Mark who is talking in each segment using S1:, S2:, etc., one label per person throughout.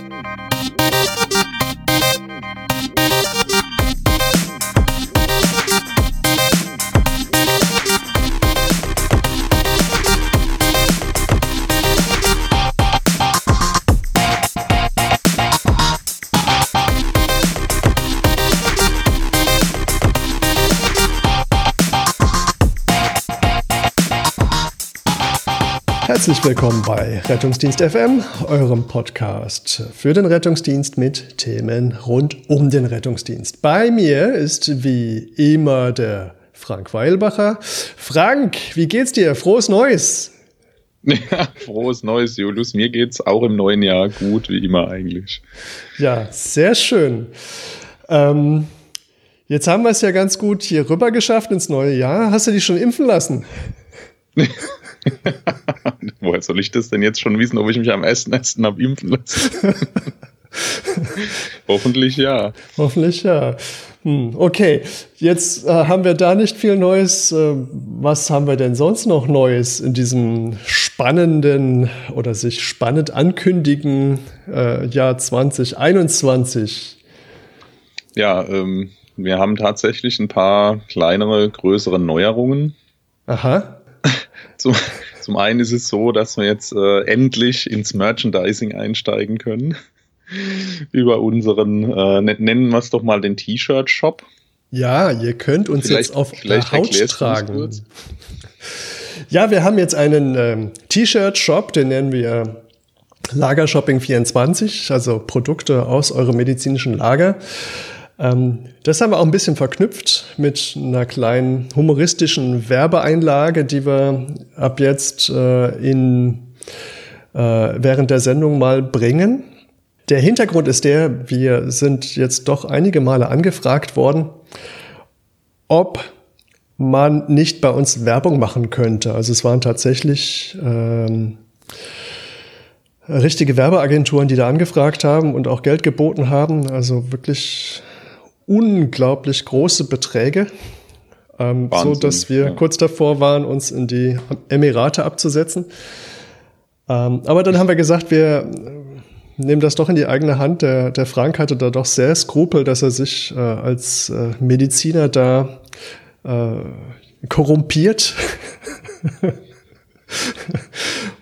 S1: Thank Herzlich willkommen bei Rettungsdienst FM, eurem Podcast für den Rettungsdienst mit Themen rund um den Rettungsdienst. Bei mir ist wie immer der Frank Weilbacher. Frank, wie geht's dir? Frohes Neues!
S2: Ja, frohes Neues, Julius. Mir geht's auch im neuen Jahr gut, wie immer eigentlich.
S1: Ja, sehr schön. Ähm, jetzt haben wir es ja ganz gut hier rüber geschafft ins neue Jahr. Hast du dich schon impfen lassen?
S2: Woher soll ich das denn jetzt schon wissen, ob ich mich am ersten ersten habe impfen lassen? Hoffentlich ja.
S1: Hoffentlich ja. Hm, okay, jetzt äh, haben wir da nicht viel Neues. Äh, was haben wir denn sonst noch Neues in diesem spannenden oder sich spannend ankündigen äh, Jahr 2021?
S2: Ja, ähm, wir haben tatsächlich ein paar kleinere, größere Neuerungen.
S1: Aha.
S2: Zum, zum einen ist es so, dass wir jetzt äh, endlich ins Merchandising einsteigen können. Über unseren, äh, nennen wir es doch mal den T-Shirt-Shop.
S1: Ja, ihr könnt uns vielleicht, jetzt auf der Haut tragen. Ja, wir haben jetzt einen ähm, T-Shirt-Shop, den nennen wir Lagershopping 24, also Produkte aus eurem medizinischen Lager. Ähm, das haben wir auch ein bisschen verknüpft mit einer kleinen humoristischen Werbeeinlage, die wir ab jetzt äh, in, äh, während der Sendung mal bringen. Der Hintergrund ist der, wir sind jetzt doch einige Male angefragt worden, ob man nicht bei uns Werbung machen könnte. Also es waren tatsächlich ähm, richtige Werbeagenturen, die da angefragt haben und auch Geld geboten haben. Also wirklich unglaublich große Beträge, ähm, so dass wir ja. kurz davor waren, uns in die Emirate abzusetzen. Ähm, aber dann haben wir gesagt, wir nehmen das doch in die eigene Hand. Der, der Frank hatte da doch sehr Skrupel, dass er sich äh, als äh, Mediziner da äh, korrumpiert.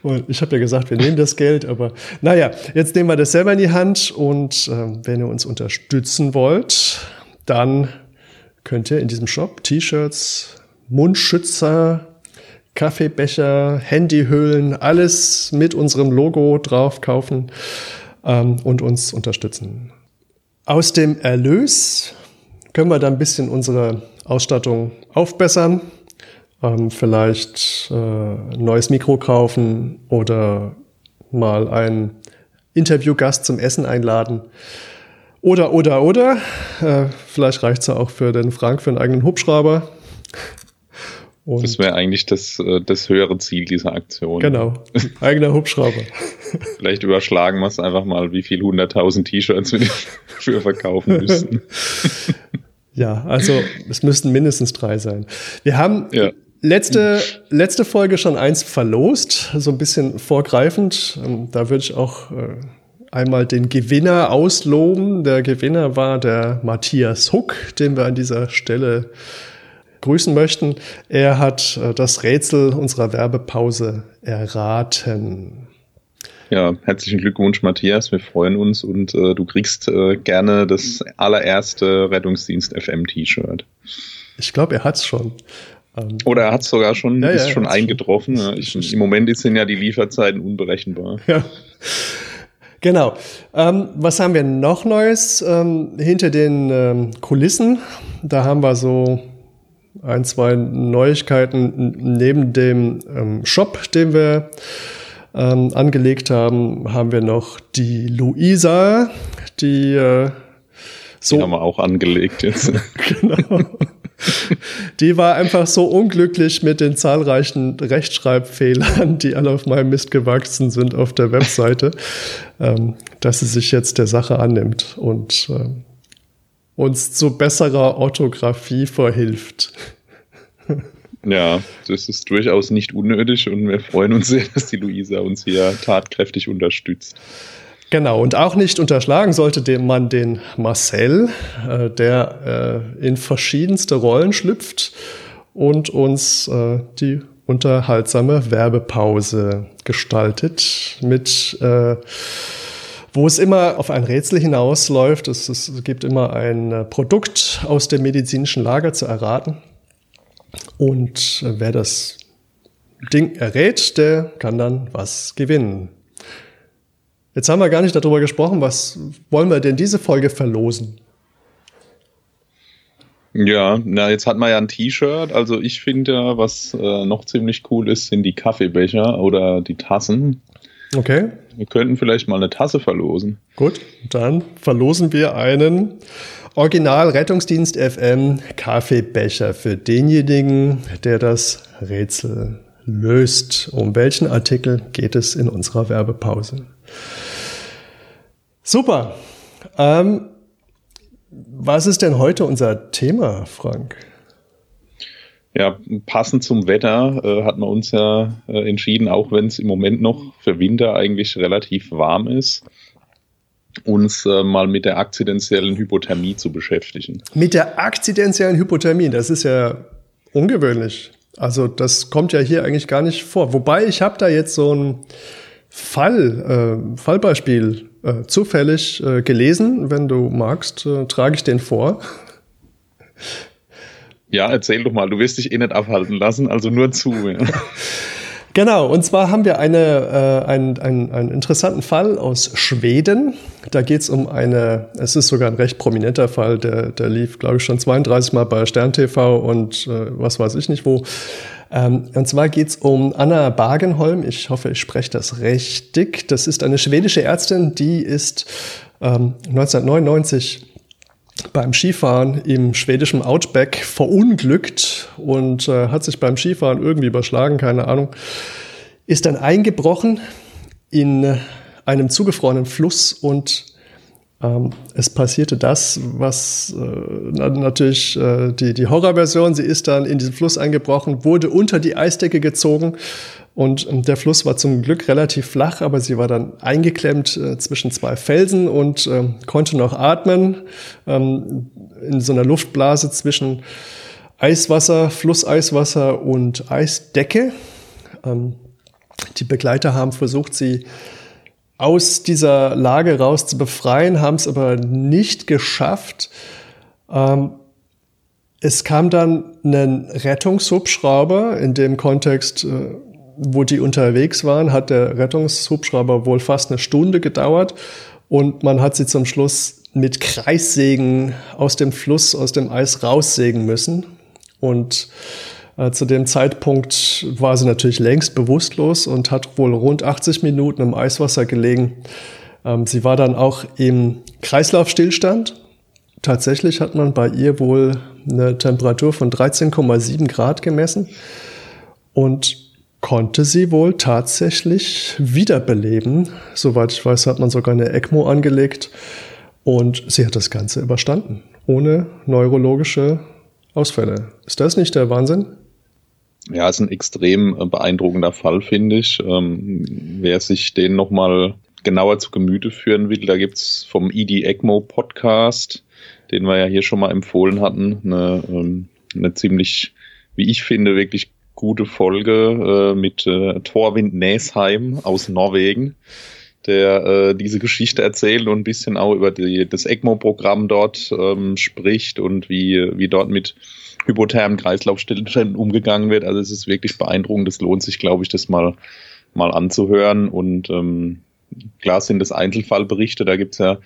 S1: und ich habe ja gesagt, wir nehmen das Geld, aber naja, jetzt nehmen wir das selber in die Hand und äh, wenn ihr uns unterstützen wollt, dann könnt ihr in diesem Shop T-Shirts, Mundschützer, Kaffeebecher, Handyhüllen, alles mit unserem Logo drauf kaufen ähm, und uns unterstützen. Aus dem Erlös können wir dann ein bisschen unsere Ausstattung aufbessern, ähm, vielleicht äh, ein neues Mikro kaufen oder mal einen Interviewgast zum Essen einladen. Oder, oder, oder. Äh, vielleicht reicht es ja auch für den Frank für einen eigenen Hubschrauber.
S2: Und das wäre eigentlich das, äh, das höhere Ziel dieser Aktion.
S1: Genau, eigener Hubschrauber.
S2: Vielleicht überschlagen wir es einfach mal, wie viel 100.000 T-Shirts wir dafür verkaufen müssten.
S1: ja, also es müssten mindestens drei sein. Wir haben ja. letzte, letzte Folge schon eins verlost, so ein bisschen vorgreifend. Ähm, da würde ich auch äh, einmal den Gewinner ausloben. Der Gewinner war der Matthias Huck, den wir an dieser Stelle grüßen möchten. Er hat äh, das Rätsel unserer Werbepause erraten.
S2: Ja, herzlichen Glückwunsch, Matthias. Wir freuen uns und äh, du kriegst äh, gerne das allererste Rettungsdienst FM T-Shirt.
S1: Ich glaube, er hat's schon.
S2: Ähm, Oder er hat es sogar schon, ja, ist ja, schon eingetroffen. Schon. Ich, Im Moment sind ja die Lieferzeiten unberechenbar.
S1: Ja. Genau. Ähm, was haben wir noch Neues ähm, hinter den ähm, Kulissen? Da haben wir so ein, zwei Neuigkeiten neben dem ähm, Shop, den wir ähm, angelegt haben, haben wir noch die Luisa, die äh,
S2: so. Die haben wir auch angelegt jetzt. genau.
S1: Die war einfach so unglücklich mit den zahlreichen Rechtschreibfehlern, die alle auf meinem Mist gewachsen sind auf der Webseite, ähm, dass sie sich jetzt der Sache annimmt und ähm, uns zu besserer Orthographie verhilft.
S2: Ja, das ist durchaus nicht unnötig und wir freuen uns sehr, dass die Luisa uns hier tatkräftig unterstützt.
S1: Genau, und auch nicht unterschlagen sollte man den Marcel, äh, der äh, in verschiedenste Rollen schlüpft und uns äh, die unterhaltsame Werbepause gestaltet mit äh, wo es immer auf ein Rätsel hinausläuft. Es, es gibt immer ein äh, Produkt aus dem medizinischen Lager zu erraten. Und äh, wer das Ding errät, der kann dann was gewinnen. Jetzt haben wir gar nicht darüber gesprochen, was wollen wir denn diese Folge verlosen?
S2: Ja, na, jetzt hat man ja ein T-Shirt. Also ich finde ja, was äh, noch ziemlich cool ist, sind die Kaffeebecher oder die Tassen.
S1: Okay.
S2: Wir könnten vielleicht mal eine Tasse verlosen.
S1: Gut, dann verlosen wir einen Original Rettungsdienst FM Kaffeebecher für denjenigen, der das Rätsel löst. Um welchen Artikel geht es in unserer Werbepause? Super. Ähm, was ist denn heute unser Thema, Frank?
S2: Ja, passend zum Wetter äh, hat man uns ja äh, entschieden, auch wenn es im Moment noch für Winter eigentlich relativ warm ist, uns äh, mal mit der akzidentiellen Hypothermie zu beschäftigen.
S1: Mit der akzidentiellen Hypothermie, das ist ja ungewöhnlich. Also das kommt ja hier eigentlich gar nicht vor. Wobei ich habe da jetzt so ein Fall, äh, Fallbeispiel äh, zufällig äh, gelesen. Wenn du magst, äh, trage ich den vor.
S2: Ja, erzähl doch mal, du wirst dich eh nicht abhalten lassen, also nur zu. Ja.
S1: Genau, und zwar haben wir eine, äh, einen, einen, einen interessanten Fall aus Schweden. Da geht es um eine, es ist sogar ein recht prominenter Fall, der, der lief, glaube ich, schon 32 Mal bei Stern TV und äh, was weiß ich nicht wo. Ähm, und zwar geht es um Anna Bagenholm. Ich hoffe, ich spreche das richtig. Das ist eine schwedische Ärztin, die ist ähm, 1999 beim Skifahren im schwedischen Outback verunglückt und äh, hat sich beim Skifahren irgendwie überschlagen, keine Ahnung, ist dann eingebrochen in einem zugefrorenen Fluss und ähm, es passierte das, was äh, natürlich äh, die, die Horrorversion, sie ist dann in diesen Fluss eingebrochen, wurde unter die Eisdecke gezogen und ähm, der Fluss war zum Glück relativ flach, aber sie war dann eingeklemmt äh, zwischen zwei Felsen und äh, konnte noch atmen ähm, in so einer Luftblase zwischen Eiswasser, Flusseiswasser und Eisdecke. Ähm, die Begleiter haben versucht, sie aus dieser Lage raus zu befreien, haben es aber nicht geschafft. Ähm, es kam dann ein Rettungshubschrauber, in dem Kontext, äh, wo die unterwegs waren, hat der Rettungshubschrauber wohl fast eine Stunde gedauert und man hat sie zum Schluss mit Kreissägen aus dem Fluss, aus dem Eis raussägen müssen. Und äh, zu dem Zeitpunkt war sie natürlich längst bewusstlos und hat wohl rund 80 Minuten im Eiswasser gelegen. Ähm, sie war dann auch im Kreislaufstillstand. Tatsächlich hat man bei ihr wohl eine Temperatur von 13,7 Grad gemessen und konnte sie wohl tatsächlich wiederbeleben. Soweit ich weiß, hat man sogar eine ECMO angelegt und sie hat das Ganze überstanden, ohne neurologische Ausfälle. Ist das nicht der Wahnsinn?
S2: Ja, ist ein extrem äh, beeindruckender Fall, finde ich. Ähm, wer sich den nochmal genauer zu Gemüte führen will, da gibt's vom ED ECMO Podcast, den wir ja hier schon mal empfohlen hatten, eine, ähm, eine ziemlich, wie ich finde, wirklich gute Folge äh, mit äh, Thorwind Näsheim aus Norwegen, der äh, diese Geschichte erzählt und ein bisschen auch über die, das ECMO-Programm dort ähm, spricht und wie, wie dort mit hypothermen Kreislaufstillständen umgegangen wird. Also es ist wirklich beeindruckend. Es lohnt sich, glaube ich, das mal, mal anzuhören. Und ähm, klar sind das Einzelfallberichte. Da gibt's ja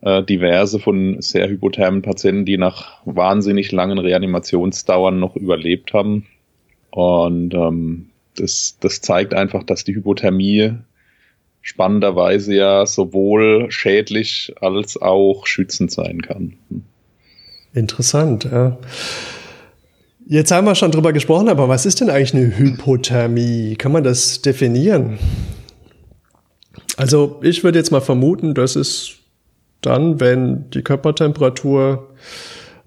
S2: äh, diverse von sehr hypothermen Patienten, die nach wahnsinnig langen Reanimationsdauern noch überlebt haben. Und ähm, das, das zeigt einfach, dass die Hypothermie spannenderweise ja sowohl schädlich als auch schützend sein kann.
S1: Interessant, ja. Jetzt haben wir schon drüber gesprochen, aber was ist denn eigentlich eine Hypothermie? Kann man das definieren? Also ich würde jetzt mal vermuten, das ist dann, wenn die Körpertemperatur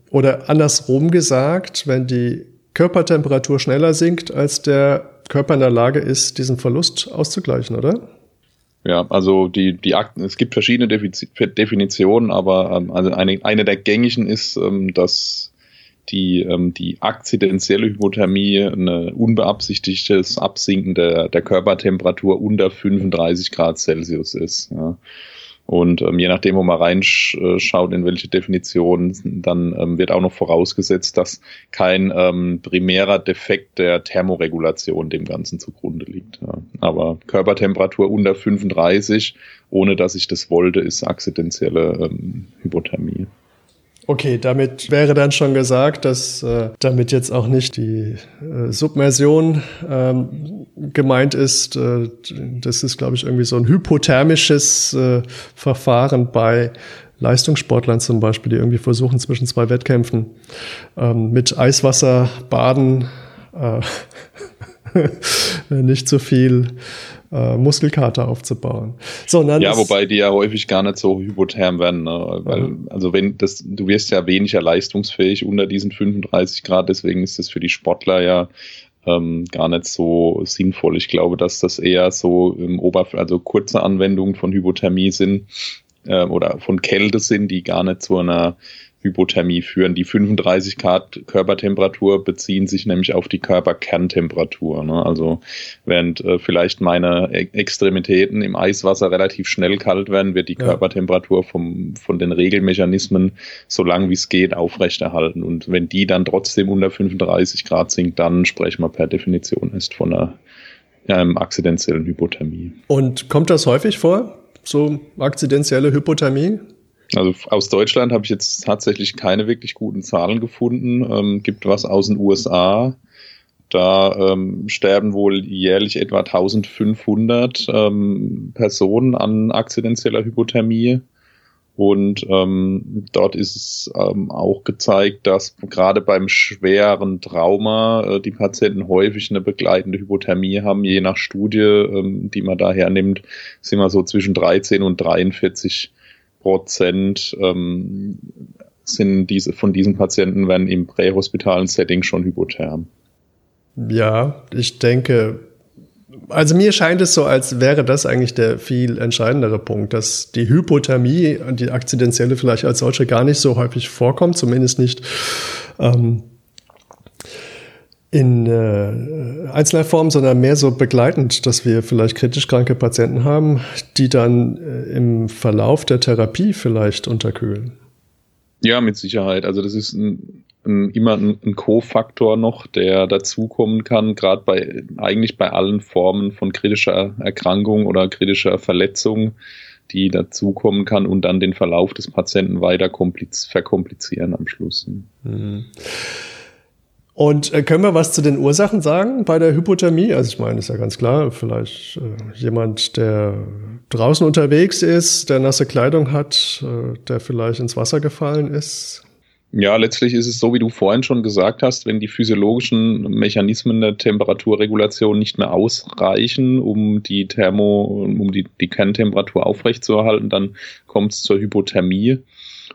S1: oder andersrum gesagt, wenn die Körpertemperatur schneller sinkt, als der Körper in der Lage ist, diesen Verlust auszugleichen, oder?
S2: Ja, also die, die Akten, es gibt verschiedene Definitionen, aber ähm, also eine, eine der gängigen ist, ähm, dass die, ähm, die akzidentielle Hypothermie ein unbeabsichtigtes Absinken der, der Körpertemperatur unter 35 Grad Celsius ist. Ja. Und ähm, je nachdem, wo man reinschaut, in welche Definition, dann ähm, wird auch noch vorausgesetzt, dass kein ähm, primärer Defekt der Thermoregulation dem Ganzen zugrunde liegt. Ja. Aber Körpertemperatur unter 35, ohne dass ich das wollte, ist akzidentielle ähm, Hypothermie.
S1: Okay, damit wäre dann schon gesagt, dass äh, damit jetzt auch nicht die äh, Submersion ähm, gemeint ist. Äh, das ist, glaube ich, irgendwie so ein hypothermisches äh, Verfahren bei Leistungssportlern zum Beispiel, die irgendwie versuchen, zwischen zwei Wettkämpfen ähm, mit Eiswasser baden, äh, nicht so viel äh, Muskelkater aufzubauen.
S2: So, ja, wobei die ja häufig gar nicht so hypotherm werden, ne? weil ja. also wenn das, du wirst ja weniger leistungsfähig unter diesen 35 Grad, deswegen ist das für die Sportler ja ähm, gar nicht so sinnvoll. Ich glaube, dass das eher so im Oberf also kurze Anwendungen von Hypothermie sind äh, oder von Kälte sind, die gar nicht zu einer Hypothermie führen. Die 35 Grad Körpertemperatur beziehen sich nämlich auf die Körperkerntemperatur. Ne? Also während äh, vielleicht meine e Extremitäten im Eiswasser relativ schnell kalt werden, wird die ja. Körpertemperatur vom, von den Regelmechanismen so lang wie es geht aufrechterhalten. Und wenn die dann trotzdem unter 35 Grad sinkt, dann sprechen wir per Definition erst von einer ähm, akzidentiellen Hypothermie.
S1: Und kommt das häufig vor? So akzidentielle Hypothermie?
S2: Also aus Deutschland habe ich jetzt tatsächlich keine wirklich guten Zahlen gefunden. Ähm, gibt was aus den USA. Da ähm, sterben wohl jährlich etwa 1500 ähm, Personen an akzidentieller Hypothermie. Und ähm, dort ist es ähm, auch gezeigt, dass gerade beim schweren Trauma äh, die Patienten häufig eine begleitende Hypothermie haben. Je nach Studie, ähm, die man da hernimmt, sind wir so zwischen 13 und 43 Prozent ähm, sind diese, von diesen Patienten werden im prähospitalen Setting schon hypotherm.
S1: Ja, ich denke, also mir scheint es so, als wäre das eigentlich der viel entscheidendere Punkt, dass die Hypothermie, die akzidentielle vielleicht als solche gar nicht so häufig vorkommt, zumindest nicht ähm, in äh, einzelner Form, sondern mehr so begleitend, dass wir vielleicht kritisch kranke Patienten haben, die dann äh, im Verlauf der Therapie vielleicht unterkühlen.
S2: Ja, mit Sicherheit. Also das ist ein, ein, immer ein, ein Co-Faktor noch, der dazukommen kann, gerade bei eigentlich bei allen Formen von kritischer Erkrankung oder kritischer Verletzung, die dazukommen kann und dann den Verlauf des Patienten weiter verkomplizieren am Schluss. Mhm.
S1: Und äh, können wir was zu den Ursachen sagen bei der Hypothermie? Also ich meine, ist ja ganz klar, vielleicht äh, jemand, der draußen unterwegs ist, der nasse Kleidung hat, äh, der vielleicht ins Wasser gefallen ist.
S2: Ja, letztlich ist es so, wie du vorhin schon gesagt hast, wenn die physiologischen Mechanismen der Temperaturregulation nicht mehr ausreichen, um die Thermo, um die, die Kerntemperatur aufrechtzuerhalten, dann kommt es zur Hypothermie.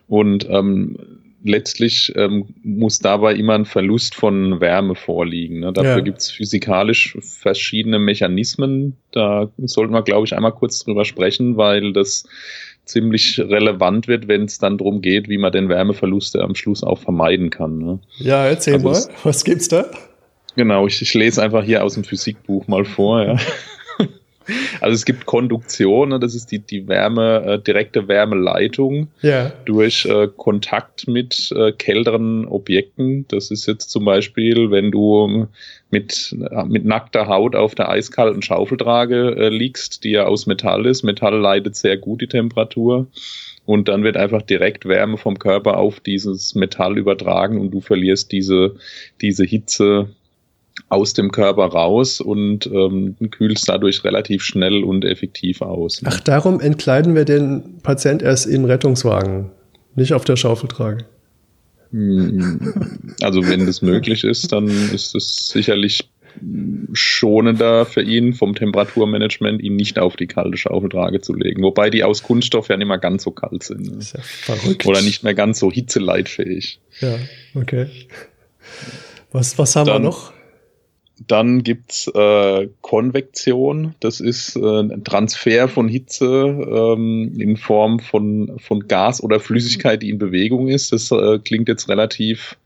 S2: Und ähm, letztlich ähm, muss dabei immer ein Verlust von Wärme vorliegen. Ne? Dafür ja. gibt es physikalisch verschiedene Mechanismen. Da sollten wir, glaube ich, einmal kurz drüber sprechen, weil das ziemlich relevant wird, wenn es dann darum geht, wie man den Wärmeverluste am Schluss auch vermeiden kann. Ne?
S1: Ja, erzähl also mal, was gibt's da?
S2: Genau, ich, ich lese einfach hier aus dem Physikbuch mal vor. Ja. Also es gibt Konduktion, ne, das ist die, die Wärme, äh, direkte Wärmeleitung ja. durch äh, Kontakt mit äh, kälteren Objekten. Das ist jetzt zum Beispiel, wenn du mit, äh, mit nackter Haut auf der eiskalten Schaufeltrage äh, liegst, die ja aus Metall ist. Metall leitet sehr gut die Temperatur. Und dann wird einfach direkt Wärme vom Körper auf dieses Metall übertragen und du verlierst diese, diese Hitze aus dem Körper raus und ähm, kühlst dadurch relativ schnell und effektiv aus.
S1: Ach, darum entkleiden wir den Patient erst im Rettungswagen, nicht auf der Schaufeltrage.
S2: Hm, also wenn das möglich ist, dann ist es sicherlich schonender für ihn vom Temperaturmanagement, ihn nicht auf die kalte Schaufeltrage zu legen. Wobei die aus Kunststoff ja nicht mehr ganz so kalt sind. Ne? ist ja verrückt. Oder nicht mehr ganz so hitzeleitfähig.
S1: Ja, okay. Was, was haben dann, wir noch?
S2: Dann gibt's äh, Konvektion. Das ist äh, ein Transfer von Hitze ähm, in Form von, von Gas oder Flüssigkeit, die in Bewegung ist. Das äh, klingt jetzt relativ,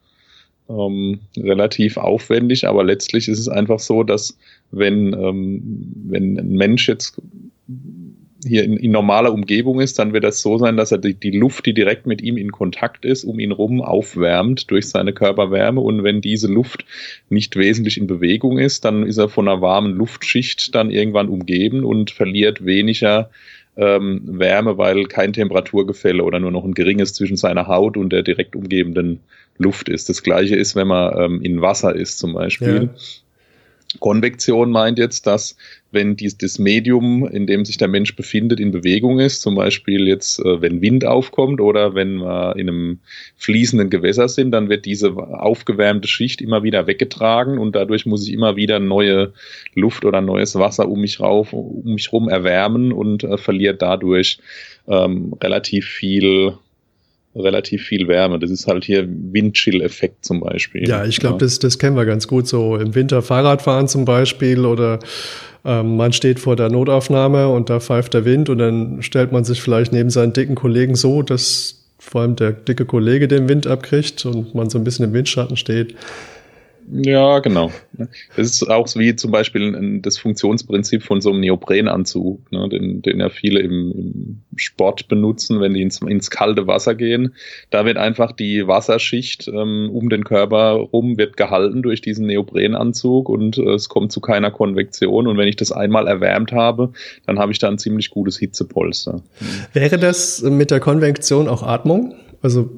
S2: ähm, relativ aufwendig, aber letztlich ist es einfach so, dass wenn, ähm, wenn ein Mensch jetzt hier in, in, normaler Umgebung ist, dann wird das so sein, dass er die, die, Luft, die direkt mit ihm in Kontakt ist, um ihn rum aufwärmt durch seine Körperwärme. Und wenn diese Luft nicht wesentlich in Bewegung ist, dann ist er von einer warmen Luftschicht dann irgendwann umgeben und verliert weniger ähm, Wärme, weil kein Temperaturgefälle oder nur noch ein geringes zwischen seiner Haut und der direkt umgebenden Luft ist. Das gleiche ist, wenn man ähm, in Wasser ist zum Beispiel. Ja Konvektion meint jetzt, dass wenn dies, das Medium, in dem sich der Mensch befindet, in Bewegung ist, zum Beispiel jetzt, äh, wenn Wind aufkommt oder wenn wir in einem fließenden Gewässer sind, dann wird diese aufgewärmte Schicht immer wieder weggetragen und dadurch muss ich immer wieder neue Luft oder neues Wasser um mich rauf, um mich rum erwärmen und äh, verliert dadurch ähm, relativ viel relativ viel Wärme. Das ist halt hier Windchill-Effekt zum Beispiel.
S1: Ja, ich glaube, ja. das, das kennen wir ganz gut. So im Winter Fahrradfahren zum Beispiel oder ähm, man steht vor der Notaufnahme und da pfeift der Wind und dann stellt man sich vielleicht neben seinen dicken Kollegen so, dass vor allem der dicke Kollege den Wind abkriegt und man so ein bisschen im Windschatten steht.
S2: Ja, genau. Das ist auch wie zum Beispiel das Funktionsprinzip von so einem Neoprenanzug, ne, den, den ja viele im, im Sport benutzen, wenn die ins, ins, kalte Wasser gehen. Da wird einfach die Wasserschicht ähm, um den Körper rum wird gehalten durch diesen Neoprenanzug und äh, es kommt zu keiner Konvektion. Und wenn ich das einmal erwärmt habe, dann habe ich da ein ziemlich gutes Hitzepolster.
S1: Wäre das mit der Konvektion auch Atmung? Also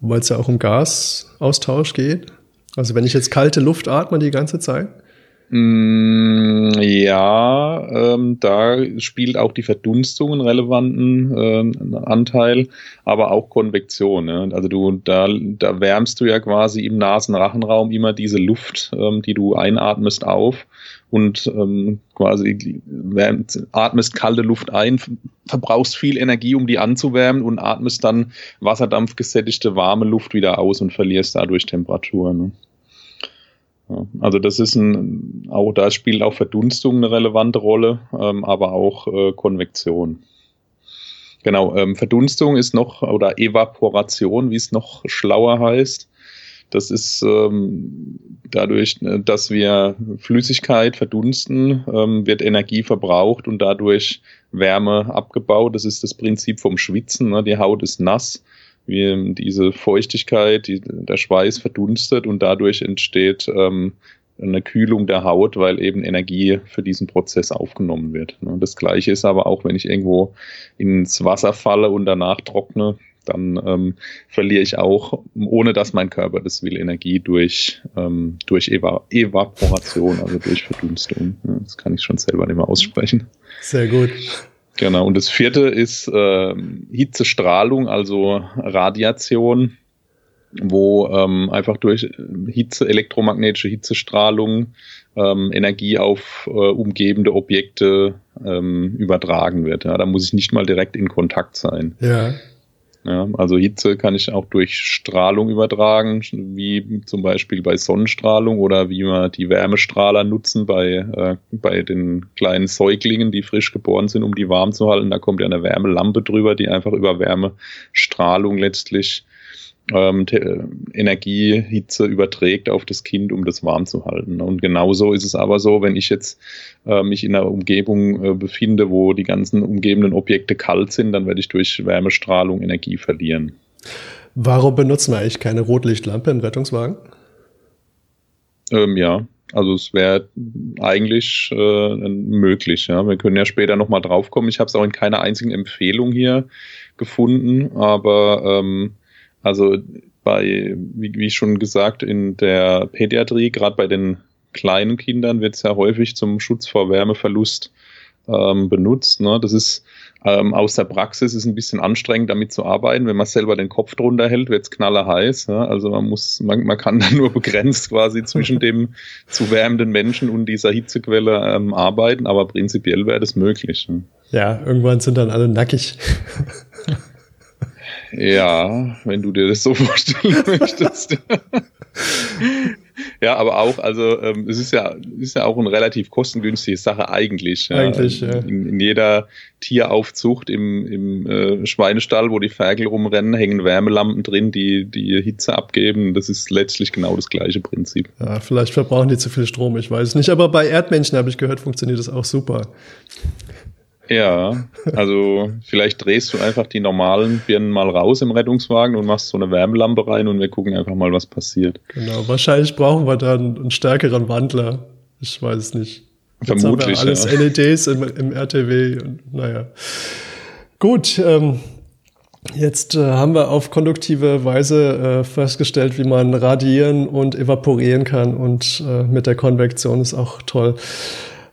S1: weil es ja auch um Gasaustausch geht? Also wenn ich jetzt kalte Luft atme die ganze Zeit?
S2: Mm, ja, ähm, da spielt auch die Verdunstung einen relevanten äh, Anteil, aber auch Konvektion. Ne? Also du, da, da wärmst du ja quasi im Nasenrachenraum immer diese Luft, ähm, die du einatmest, auf und ähm, quasi atmest kalte Luft ein, verbrauchst viel Energie, um die anzuwärmen und atmest dann wasserdampfgesättigte warme Luft wieder aus und verlierst dadurch Temperatur. Ne? Also das ist ein, auch da spielt auch Verdunstung eine relevante Rolle, ähm, aber auch äh, Konvektion. Genau, ähm, Verdunstung ist noch, oder Evaporation, wie es noch schlauer heißt. Das ist ähm, dadurch, äh, dass wir Flüssigkeit verdunsten, ähm, wird Energie verbraucht und dadurch Wärme abgebaut. Das ist das Prinzip vom Schwitzen. Ne? Die Haut ist nass wie diese Feuchtigkeit, die, der Schweiß verdunstet und dadurch entsteht ähm, eine Kühlung der Haut, weil eben Energie für diesen Prozess aufgenommen wird. Ne? Das gleiche ist aber auch, wenn ich irgendwo ins Wasser falle und danach trockne, dann ähm, verliere ich auch, ohne dass mein Körper das will, Energie durch, ähm, durch Eva Evaporation, also durch Verdunstung. Das kann ich schon selber nicht mehr aussprechen.
S1: Sehr gut.
S2: Genau, und das vierte ist äh, Hitzestrahlung, also Radiation, wo ähm, einfach durch Hitze, elektromagnetische Hitzestrahlung ähm, Energie auf äh, umgebende Objekte ähm, übertragen wird. Ja, da muss ich nicht mal direkt in Kontakt sein.
S1: Ja.
S2: Ja, also Hitze kann ich auch durch Strahlung übertragen, wie zum Beispiel bei Sonnenstrahlung oder wie wir die Wärmestrahler nutzen bei, äh, bei den kleinen Säuglingen, die frisch geboren sind, um die warm zu halten. Da kommt ja eine Wärmelampe drüber, die einfach über Wärmestrahlung letztlich ähm, Energie, Hitze überträgt auf das Kind, um das warm zu halten. Und genauso ist es aber so, wenn ich jetzt äh, mich in einer Umgebung äh, befinde, wo die ganzen umgebenden Objekte kalt sind, dann werde ich durch Wärmestrahlung Energie verlieren.
S1: Warum benutzen wir eigentlich keine Rotlichtlampe im Rettungswagen?
S2: Ähm, ja, also es wäre eigentlich äh, möglich. Ja. Wir können ja später nochmal draufkommen. Ich habe es auch in keiner einzigen Empfehlung hier gefunden, aber ähm, also bei, wie, wie schon gesagt, in der Pädiatrie, gerade bei den kleinen Kindern wird es ja häufig zum Schutz vor Wärmeverlust ähm, benutzt. Ne? Das ist ähm, aus der Praxis ist ein bisschen anstrengend, damit zu arbeiten. Wenn man selber den Kopf drunter hält, wird es knallerheiß. Ja? Also man muss, man, man kann dann nur begrenzt quasi zwischen dem zu wärmenden Menschen und dieser Hitzequelle ähm, arbeiten, aber prinzipiell wäre das möglich. Ne?
S1: Ja, irgendwann sind dann alle nackig.
S2: Ja, wenn du dir das so vorstellen möchtest. Ja, aber auch, also ähm, es ist ja, ist ja auch eine relativ kostengünstige Sache eigentlich. Ja.
S1: Eigentlich, ja.
S2: In, in jeder Tieraufzucht im, im äh, Schweinestall, wo die Ferkel rumrennen, hängen Wärmelampen drin, die die Hitze abgeben. Das ist letztlich genau das gleiche Prinzip.
S1: Ja, vielleicht verbrauchen die zu viel Strom, ich weiß es nicht. Aber bei Erdmännchen habe ich gehört, funktioniert das auch super.
S2: Ja, also vielleicht drehst du einfach die normalen Birnen mal raus im Rettungswagen und machst so eine Wärmelampe rein und wir gucken einfach mal, was passiert.
S1: Genau, wahrscheinlich brauchen wir dann einen stärkeren Wandler. Ich weiß es nicht.
S2: Jetzt Vermutlich.
S1: Haben wir alles ja. LEDs im, im RTW und naja. Gut, ähm, Jetzt äh, haben wir auf konduktive Weise äh, festgestellt, wie man radieren und evaporieren kann und äh, mit der Konvektion ist auch toll.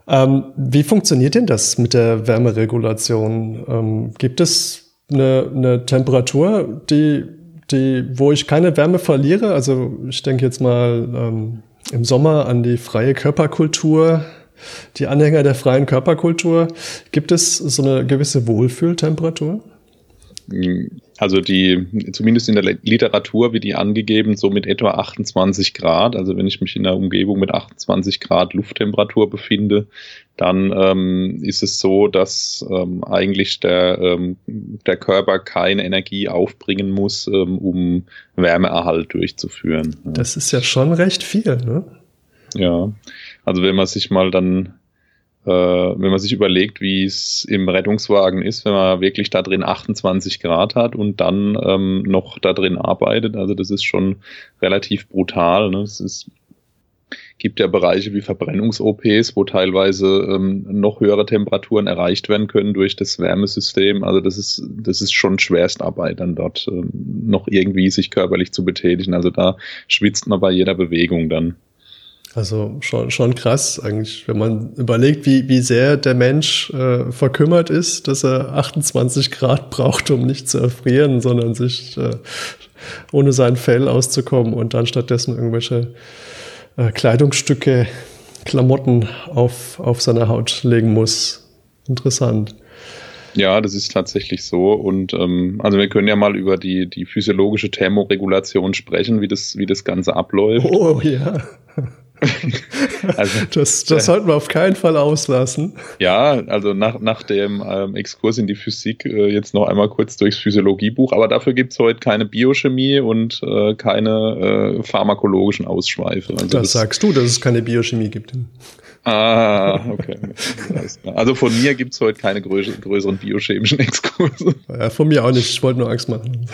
S1: Ähm, wie funktioniert denn das mit der Wärmeregulation? Ähm, gibt es eine, eine Temperatur, die, die, wo ich keine Wärme verliere? Also ich denke jetzt mal ähm, im Sommer an die freie Körperkultur, die Anhänger der freien Körperkultur. Gibt es so eine gewisse Wohlfühltemperatur?
S2: Also die, zumindest in der Literatur wird die angegeben, so mit etwa 28 Grad. Also wenn ich mich in einer Umgebung mit 28 Grad Lufttemperatur befinde, dann ähm, ist es so, dass ähm, eigentlich der, ähm, der Körper keine Energie aufbringen muss, ähm, um Wärmeerhalt durchzuführen.
S1: Das ist ja schon recht viel, ne?
S2: Ja, also wenn man sich mal dann wenn man sich überlegt, wie es im Rettungswagen ist, wenn man wirklich da drin 28 Grad hat und dann ähm, noch da drin arbeitet. Also das ist schon relativ brutal. Ne? Es ist, gibt ja Bereiche wie Verbrennungs-OPs, wo teilweise ähm, noch höhere Temperaturen erreicht werden können durch das Wärmesystem. Also das ist, das ist schon Schwerstarbeit dann dort ähm, noch irgendwie sich körperlich zu betätigen. Also da schwitzt man bei jeder Bewegung dann.
S1: Also schon, schon krass eigentlich, wenn man überlegt, wie, wie sehr der Mensch äh, verkümmert ist, dass er 28 Grad braucht, um nicht zu erfrieren, sondern sich äh, ohne sein Fell auszukommen und dann stattdessen irgendwelche äh, Kleidungsstücke, Klamotten auf, auf seine Haut legen muss. Interessant.
S2: Ja, das ist tatsächlich so. Und ähm, also wir können ja mal über die, die physiologische Thermoregulation sprechen, wie das, wie das Ganze abläuft.
S1: Oh ja. also, das das äh, sollten wir auf keinen Fall auslassen.
S2: Ja, also nach, nach dem ähm, Exkurs in die Physik äh, jetzt noch einmal kurz durchs Physiologiebuch, aber dafür gibt es heute keine Biochemie und äh, keine äh, pharmakologischen Ausschweife.
S1: Also das, das sagst du, dass es keine Biochemie gibt.
S2: Ah, okay. Also von mir gibt es heute keine größeren biochemischen Exkurse.
S1: Ja, von mir auch nicht. Ich wollte nur Angst machen.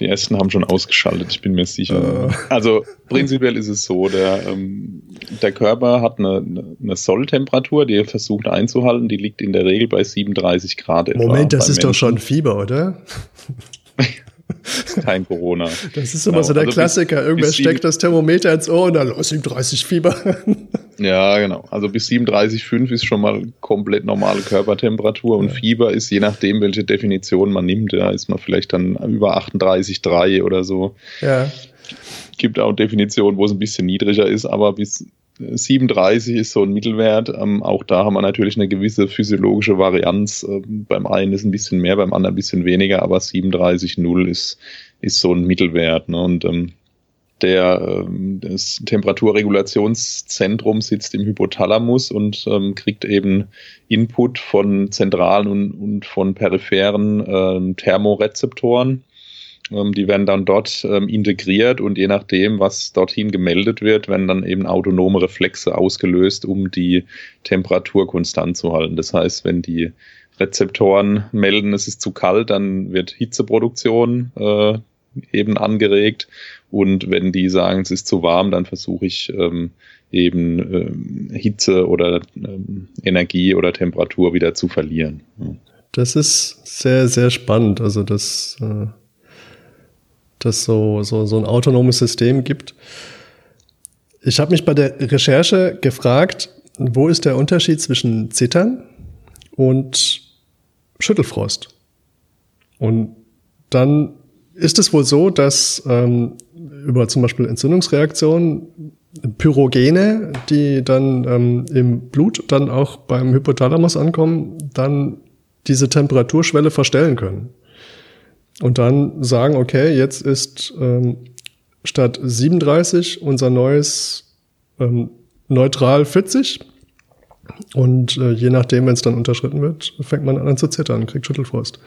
S2: Die ersten haben schon ausgeschaltet, ich bin mir sicher. Äh. Also prinzipiell ist es so, der, ähm, der Körper hat eine, eine Solltemperatur, die er versucht einzuhalten, die liegt in der Regel bei 37 Grad.
S1: Moment, das ist Menschen. doch schon Fieber, oder?
S2: Kein Corona.
S1: Das ist immer genau. so der also Klassiker. Irgendwer steckt das Thermometer ins Ohr und dann los 37 Fieber.
S2: Ja, genau. Also bis 37,5 ist schon mal komplett normale Körpertemperatur und ja. Fieber ist je nachdem, welche Definition man nimmt, ja, ist man vielleicht dann über 38,3 oder so.
S1: Ja.
S2: Gibt auch Definitionen, wo es ein bisschen niedriger ist, aber bis 37 ist so ein Mittelwert. Ähm, auch da haben wir natürlich eine gewisse physiologische Varianz. Ähm, beim einen ist ein bisschen mehr, beim anderen ein bisschen weniger, aber 37,0 ist, ist so ein Mittelwert. Ne? Und ähm, der, ähm, das Temperaturregulationszentrum sitzt im Hypothalamus und ähm, kriegt eben Input von zentralen und, und von peripheren ähm, Thermorezeptoren. Ähm, die werden dann dort ähm, integriert und je nachdem, was dorthin gemeldet wird, werden dann eben autonome Reflexe ausgelöst, um die Temperatur konstant zu halten. Das heißt, wenn die Rezeptoren melden, es ist zu kalt, dann wird Hitzeproduktion äh, eben angeregt und wenn die sagen, es ist zu warm, dann versuche ich ähm, eben ähm, Hitze oder ähm, Energie oder Temperatur wieder zu verlieren. Ja.
S1: Das ist sehr, sehr spannend. Also, dass äh, das so, so, so ein autonomes System gibt. Ich habe mich bei der Recherche gefragt, wo ist der Unterschied zwischen Zittern und Schüttelfrost? Und dann ist es wohl so, dass ähm, über zum Beispiel Entzündungsreaktionen Pyrogene, die dann ähm, im Blut dann auch beim Hypothalamus ankommen, dann diese Temperaturschwelle verstellen können. Und dann sagen, okay, jetzt ist ähm, statt 37 unser neues ähm, neutral 40. Und äh, je nachdem, wenn es dann unterschritten wird, fängt man an zu zittern, kriegt Schüttelfrost.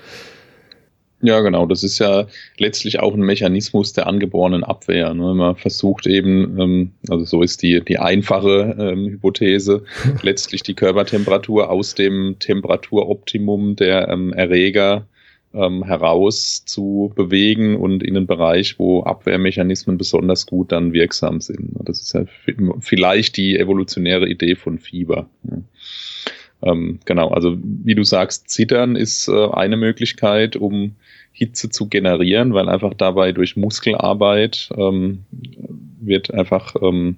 S2: Ja, genau. Das ist ja letztlich auch ein Mechanismus der angeborenen Abwehr. Ne? Man versucht eben, ähm, also so ist die, die einfache ähm, Hypothese, letztlich die Körpertemperatur aus dem Temperaturoptimum der ähm, Erreger ähm, heraus zu bewegen und in einen Bereich, wo Abwehrmechanismen besonders gut dann wirksam sind. Das ist ja vielleicht die evolutionäre Idee von Fieber. Ne? Ähm, genau, also wie du sagst, Zittern ist äh, eine Möglichkeit, um Hitze zu generieren, weil einfach dabei durch Muskelarbeit ähm, wird einfach ähm,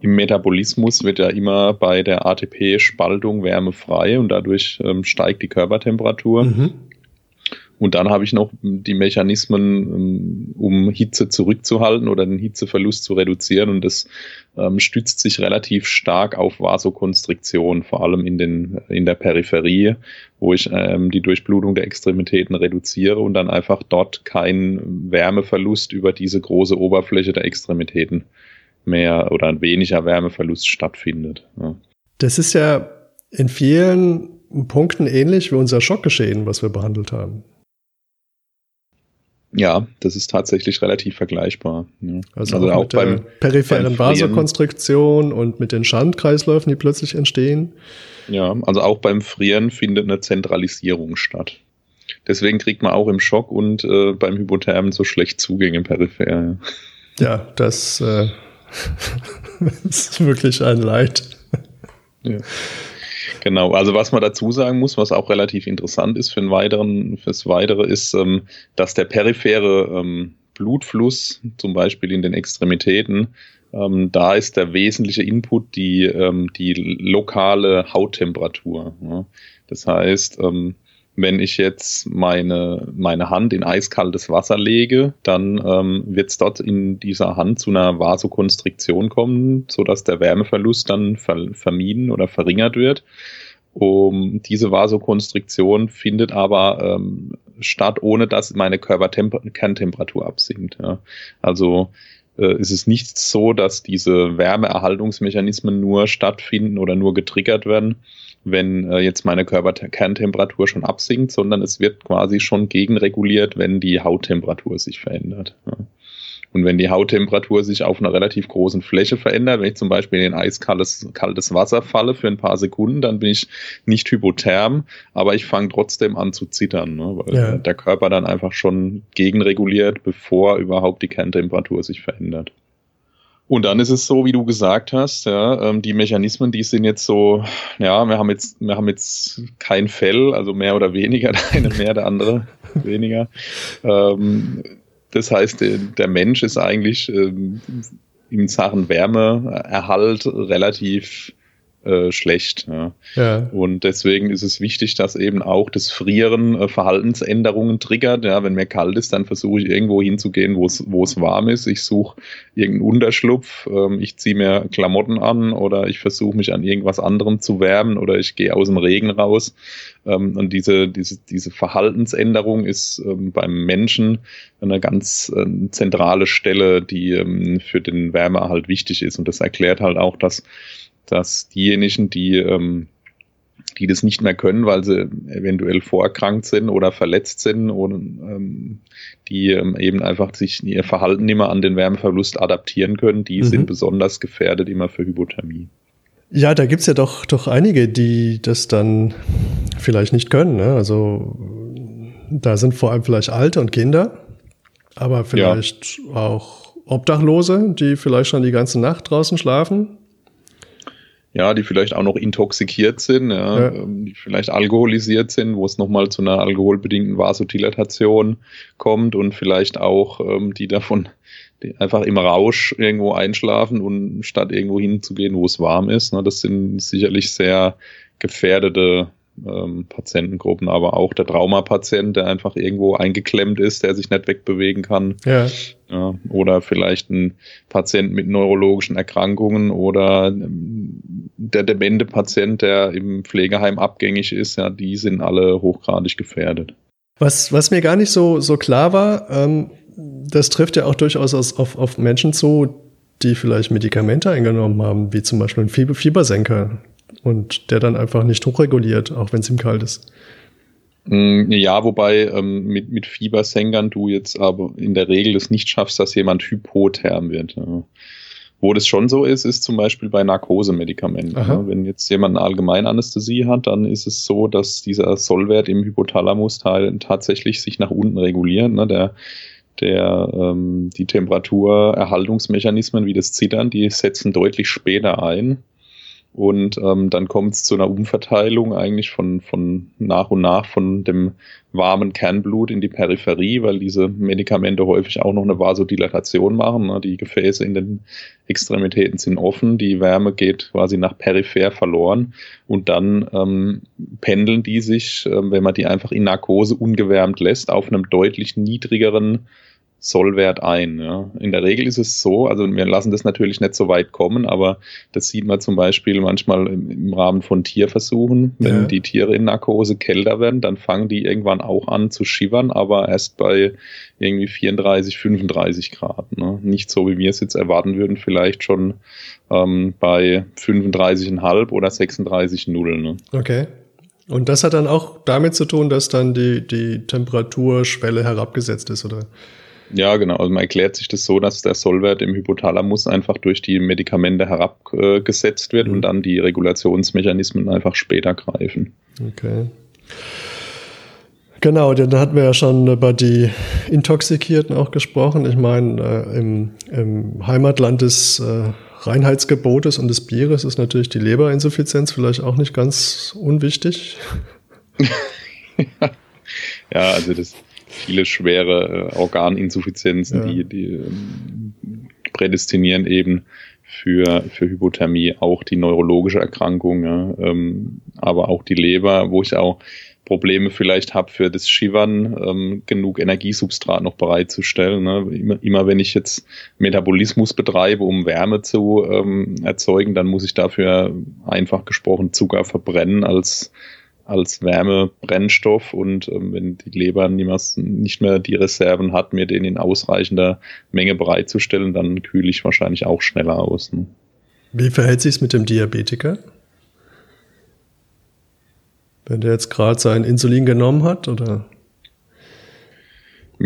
S2: im Metabolismus wird ja immer bei der ATP-Spaltung Wärme frei und dadurch ähm, steigt die Körpertemperatur. Mhm. Und dann habe ich noch die Mechanismen, ähm, um Hitze zurückzuhalten oder den Hitzeverlust zu reduzieren. Und das ähm, stützt sich relativ stark auf Vasokonstriktion, vor allem in, den, in der Peripherie, wo ich ähm, die Durchblutung der Extremitäten reduziere und dann einfach dort kein Wärmeverlust über diese große Oberfläche der Extremitäten mehr oder ein weniger Wärmeverlust stattfindet. Ja.
S1: Das ist ja in vielen Punkten ähnlich wie unser Schockgeschehen, was wir behandelt haben.
S2: Ja, das ist tatsächlich relativ vergleichbar. Ja.
S1: Also, also, auch, auch beim peripheren beim Vasokonstriktion und mit den Schandkreisläufen, die plötzlich entstehen.
S2: Ja, also auch beim Frieren findet eine Zentralisierung statt. Deswegen kriegt man auch im Schock und äh, beim Hypothermen so schlecht Zugänge peripher.
S1: Ja, das äh, ist wirklich ein Leid.
S2: Ja. Genau, also was man dazu sagen muss, was auch relativ interessant ist für einen weiteren, fürs Weitere, ist, ähm, dass der periphere ähm, Blutfluss, zum Beispiel in den Extremitäten, ähm, da ist der wesentliche Input die, ähm, die lokale Hauttemperatur. Ja. Das heißt, ähm, wenn ich jetzt meine, meine Hand in eiskaltes Wasser lege, dann ähm, wird es dort in dieser Hand zu einer Vasokonstriktion kommen, sodass der Wärmeverlust dann ver vermieden oder verringert wird. Um, diese Vasokonstriktion findet aber ähm, statt, ohne dass meine Körperkerntemperatur absinkt. Ja. Also äh, ist es nicht so, dass diese Wärmeerhaltungsmechanismen nur stattfinden oder nur getriggert werden, wenn äh, jetzt meine Körperkerntemperatur schon absinkt, sondern es wird quasi schon gegenreguliert, wenn die Hauttemperatur sich verändert. Ja. Und wenn die Hauttemperatur sich auf einer relativ großen Fläche verändert, wenn ich zum Beispiel in eiskaltes kaltes Wasser falle für ein paar Sekunden, dann bin ich nicht hypotherm, aber ich fange trotzdem an zu zittern, ne? weil ja. der Körper dann einfach schon gegenreguliert, bevor überhaupt die Kerntemperatur sich verändert. Und dann ist es so, wie du gesagt hast, ja, ähm, die Mechanismen, die sind jetzt so, ja, wir haben jetzt, wir haben jetzt kein Fell, also mehr oder weniger, der eine mehr, der andere weniger. Ähm, das heißt, der Mensch ist eigentlich ähm, in Sachen Wärmeerhalt relativ äh, schlecht. Ja. ja. Und deswegen ist es wichtig, dass eben auch das Frieren äh, Verhaltensänderungen triggert. Ja, wenn mir kalt ist, dann versuche ich irgendwo hinzugehen, wo es wo es warm ist. Ich suche irgendeinen Unterschlupf, ähm, ich ziehe mir Klamotten an oder ich versuche mich an irgendwas anderem zu wärmen oder ich gehe aus dem Regen raus. Ähm, und diese, diese, diese Verhaltensänderung ist ähm, beim Menschen eine ganz äh, zentrale Stelle, die ähm, für den Wärmeerhalt wichtig ist. Und das erklärt halt auch, dass dass diejenigen, die, ähm, die das nicht mehr können, weil sie eventuell vorerkrankt sind oder verletzt sind oder ähm, die ähm, eben einfach sich ihr Verhalten immer an den Wärmeverlust adaptieren können, die mhm. sind besonders gefährdet immer für Hypothermie.
S1: Ja, da gibt's ja doch, doch einige, die das dann vielleicht nicht können. Ne? Also da sind vor allem vielleicht Alte und Kinder, aber vielleicht ja. auch Obdachlose, die vielleicht schon die ganze Nacht draußen schlafen
S2: ja, die vielleicht auch noch intoxikiert sind, ja, ja. Ähm, die vielleicht alkoholisiert sind, wo es nochmal zu einer alkoholbedingten Vasodilatation kommt und vielleicht auch ähm, die davon die einfach im Rausch irgendwo einschlafen und statt irgendwo hinzugehen, wo es warm ist. Ne, das sind sicherlich sehr gefährdete ähm, Patientengruppen, aber auch der Traumapatient, der einfach irgendwo eingeklemmt ist, der sich nicht wegbewegen kann. Ja. Ja oder vielleicht ein Patient mit neurologischen Erkrankungen oder ähm, der demente Patient, der im Pflegeheim abgängig ist, ja, die sind alle hochgradig gefährdet.
S1: Was, was mir gar nicht so, so klar war, ähm, das trifft ja auch durchaus auf, auf Menschen zu, die vielleicht Medikamente eingenommen haben, wie zum Beispiel ein Fiebersenker und der dann einfach nicht hochreguliert, auch wenn es ihm kalt ist.
S2: Mm, ja, wobei ähm, mit, mit Fiebersenkern du jetzt aber in der Regel es nicht schaffst, dass jemand hypotherm wird. Ja. Wo das schon so ist, ist zum Beispiel bei Narkosemedikamenten. Ja. Wenn jetzt jemand eine Allgemeinanästhesie hat, dann ist es so, dass dieser Sollwert im Hypothalamus tatsächlich sich nach unten reguliert. Ne? Der, der, ähm, die Temperaturerhaltungsmechanismen wie das Zittern, die setzen deutlich später ein. Und ähm, dann kommt es zu einer Umverteilung eigentlich von, von nach und nach von dem warmen Kernblut in die Peripherie, weil diese Medikamente häufig auch noch eine Vasodilatation machen. Ne? Die Gefäße in den Extremitäten sind offen, die Wärme geht quasi nach peripher verloren und dann ähm, pendeln die sich, äh, wenn man die einfach in Narkose ungewärmt lässt, auf einem deutlich niedrigeren Sollwert ein. Ja. In der Regel ist es so, also wir lassen das natürlich nicht so weit kommen, aber das sieht man zum Beispiel manchmal im, Rahmen von Tierversuchen. Wenn ja. die Tiere in Narkose kälter werden, dann fangen die irgendwann auch an zu schimmern, aber erst bei irgendwie 34, 35 Grad. Ne. Nicht so, wie wir es jetzt erwarten würden, vielleicht schon ähm, bei 35,5 oder 36,0. Ne.
S1: Okay. Und das hat dann auch damit zu tun, dass dann die, die Temperaturschwelle herabgesetzt ist, oder?
S2: Ja, genau. Also man erklärt sich das so, dass der Sollwert im Hypothalamus einfach durch die Medikamente herabgesetzt wird mhm. und dann die Regulationsmechanismen einfach später greifen.
S1: Okay. Genau, dann hatten wir ja schon über die Intoxikierten auch gesprochen. Ich meine, äh, im, im, Heimatland des äh, Reinheitsgebotes und des Bieres ist natürlich die Leberinsuffizienz vielleicht auch nicht ganz unwichtig.
S2: ja, also das viele schwere äh, Organinsuffizienzen, ja. die, die ähm, prädestinieren eben für, für Hypothermie, auch die neurologische Erkrankung, ja, ähm, aber auch die Leber, wo ich auch Probleme vielleicht habe für das Shivern, ähm, genug Energiesubstrat noch bereitzustellen. Ne? Immer, immer wenn ich jetzt Metabolismus betreibe, um Wärme zu ähm, erzeugen, dann muss ich dafür einfach gesprochen Zucker verbrennen als als Wärmebrennstoff und ähm, wenn die Leber niemals nicht mehr die Reserven hat, mir den in ausreichender Menge bereitzustellen, dann kühle ich wahrscheinlich auch schneller aus. Ne?
S1: Wie verhält sich es mit dem Diabetiker? Wenn der jetzt gerade sein Insulin genommen hat, oder?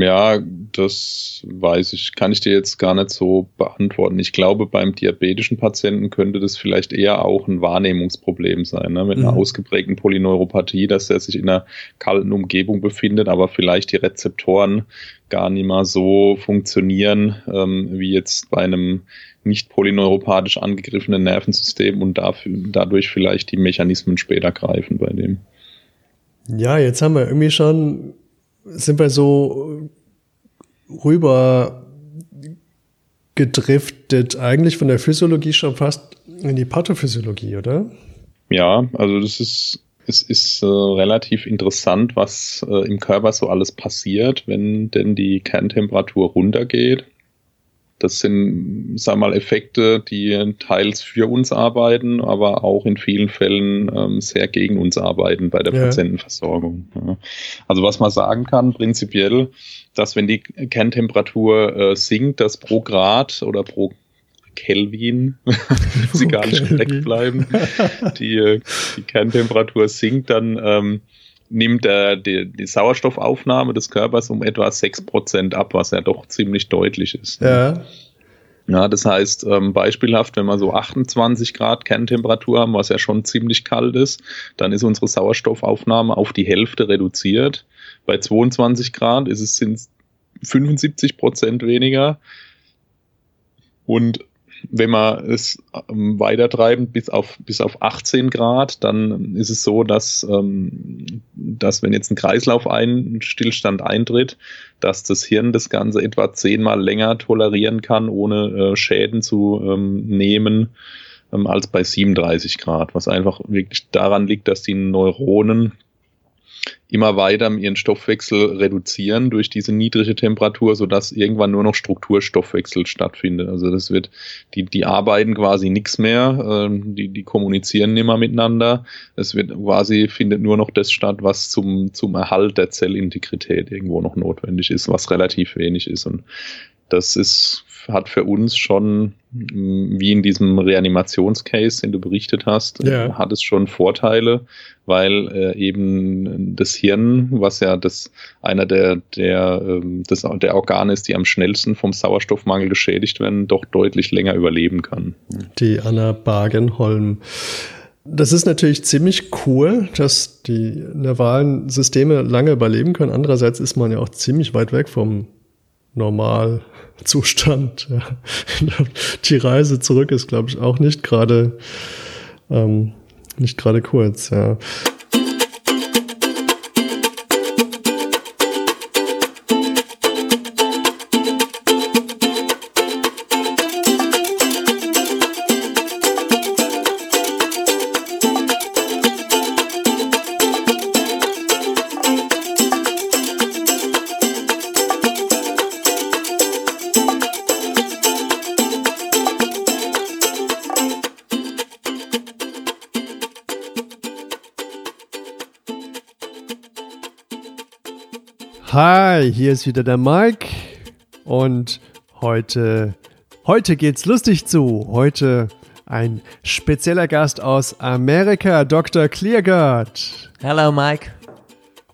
S2: Ja, das weiß ich, kann ich dir jetzt gar nicht so beantworten. Ich glaube, beim diabetischen Patienten könnte das vielleicht eher auch ein Wahrnehmungsproblem sein, ne? mit einer mhm. ausgeprägten Polyneuropathie, dass er sich in einer kalten Umgebung befindet, aber vielleicht die Rezeptoren gar nicht mal so funktionieren, ähm, wie jetzt bei einem nicht polyneuropathisch angegriffenen Nervensystem und dafür, dadurch vielleicht die Mechanismen später greifen bei dem.
S1: Ja, jetzt haben wir irgendwie schon sind wir so rüber gedriftet, eigentlich von der Physiologie schon fast in die Pathophysiologie, oder?
S2: Ja, also das ist, es ist äh, relativ interessant, was äh, im Körper so alles passiert, wenn denn die Kerntemperatur runtergeht. Das sind, sag mal, Effekte, die teils für uns arbeiten, aber auch in vielen Fällen ähm, sehr gegen uns arbeiten bei der ja. Patientenversorgung. Ja. Also was man sagen kann, prinzipiell, dass wenn die Kerntemperatur äh, sinkt, dass pro Grad oder pro Kelvin, physikalisch korrekt bleiben, die, äh, die Kerntemperatur sinkt, dann ähm, nimmt er die, die Sauerstoffaufnahme des Körpers um etwa 6% ab, was ja doch ziemlich deutlich ist.
S1: Ja.
S2: Ja, das heißt, ähm, beispielhaft, wenn wir so 28 Grad Kerntemperatur haben, was ja schon ziemlich kalt ist, dann ist unsere Sauerstoffaufnahme auf die Hälfte reduziert. Bei 22 Grad ist es sind 75 Prozent weniger. Und wenn wir es ähm, weitertreiben bis auf, bis auf 18 Grad, dann ist es so, dass, ähm, dass wenn jetzt ein Kreislaufstillstand eintritt, dass das Hirn das Ganze etwa zehnmal länger tolerieren kann, ohne äh, Schäden zu ähm, nehmen, als bei 37 Grad, was einfach wirklich daran liegt, dass die Neuronen immer weiter ihren Stoffwechsel reduzieren durch diese niedrige Temperatur, sodass irgendwann nur noch Strukturstoffwechsel stattfindet. Also das wird, die, die arbeiten quasi nichts mehr, äh, die, die kommunizieren nicht mehr miteinander. Es wird quasi, findet nur noch das statt, was zum, zum Erhalt der Zellintegrität irgendwo noch notwendig ist, was relativ wenig ist. Und das ist hat für uns schon, mm, wie in diesem Reanimationscase, den du berichtet hast, ja. hat es schon Vorteile, weil äh, eben das Hirn, was ja das einer der der ähm, das, der Organe ist, die am schnellsten vom Sauerstoffmangel geschädigt werden, doch deutlich länger überleben kann.
S1: Die Anna Bagenholm. Das ist natürlich ziemlich cool, dass die nervalen Systeme lange überleben können. Andererseits ist man ja auch ziemlich weit weg vom Normalzustand. Ja. Die Reise zurück ist, glaube ich, auch nicht gerade ähm, nicht gerade kurz. Ja. Hi, hier ist wieder der Mike und heute, heute geht's lustig zu. Heute ein spezieller Gast aus Amerika, Dr. Cleargard.
S3: Hello, Mike.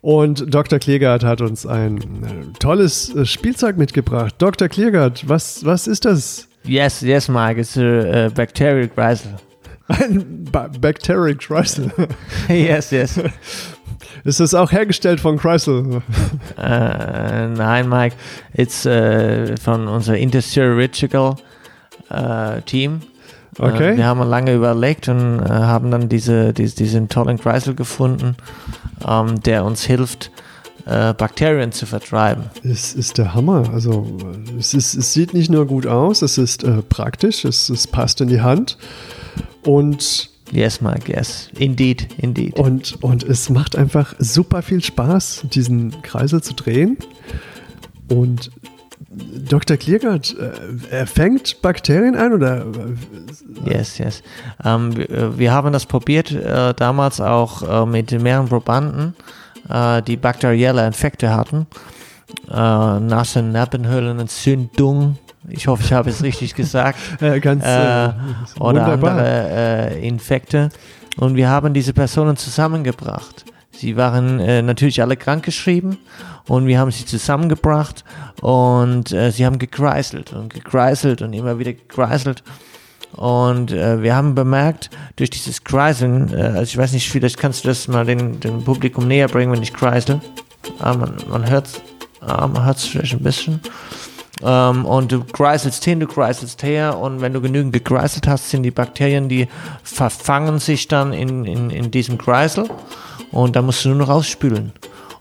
S1: Und Dr. Cleargard hat uns ein äh, tolles äh, Spielzeug mitgebracht. Dr. Cleargard, was, was ist das?
S3: Yes, yes, Mike, it's a, a bacterial Kreisel.
S1: Ein ba Bacterial Kreisel.
S3: yes, yes.
S1: Ist das auch hergestellt von Chrysler?
S3: äh, nein, Mike. It's äh, von unserem Intersurgical äh, Team.
S1: Okay.
S3: Äh, wir haben lange überlegt und äh, haben dann diese, diese, diesen tollen Kreisel gefunden, ähm, der uns hilft, äh, Bakterien zu vertreiben.
S1: Es ist der Hammer. Also es, ist, es sieht nicht nur gut aus, es ist äh, praktisch, es, es passt in die Hand und
S3: Yes, Mike, yes. Indeed, indeed.
S1: Und, und es macht einfach super viel Spaß, diesen Kreisel zu drehen. Und Dr. Kliergard, äh, er fängt Bakterien ein oder?
S3: Yes, yes. Ähm, wir, wir, haben das probiert, äh, damals auch äh, mit mehreren Probanden, äh, die bakterielle Infekte hatten. Äh, nasse Nervenhöhlenentzündung, ich hoffe, ich habe es richtig gesagt.
S1: äh, ganz,
S3: äh, oder andere äh, Infekte. Und wir haben diese Personen zusammengebracht. Sie waren äh, natürlich alle krankgeschrieben und wir haben sie zusammengebracht und äh, sie haben gekreiselt und gekreiselt und immer wieder gekreiselt. Und äh, wir haben bemerkt, durch dieses Kreiseln, äh, also ich weiß nicht, vielleicht kannst du das mal dem, dem Publikum näher bringen, wenn ich kreisel. Ah, man, man hört es ah, man hört's vielleicht ein bisschen. Ähm, und du kreiselst hin, du kreiselst her und wenn du genügend gekreiselt hast, sind die Bakterien, die verfangen sich dann in, in, in diesem Kreisel und dann musst du nur noch rausspülen.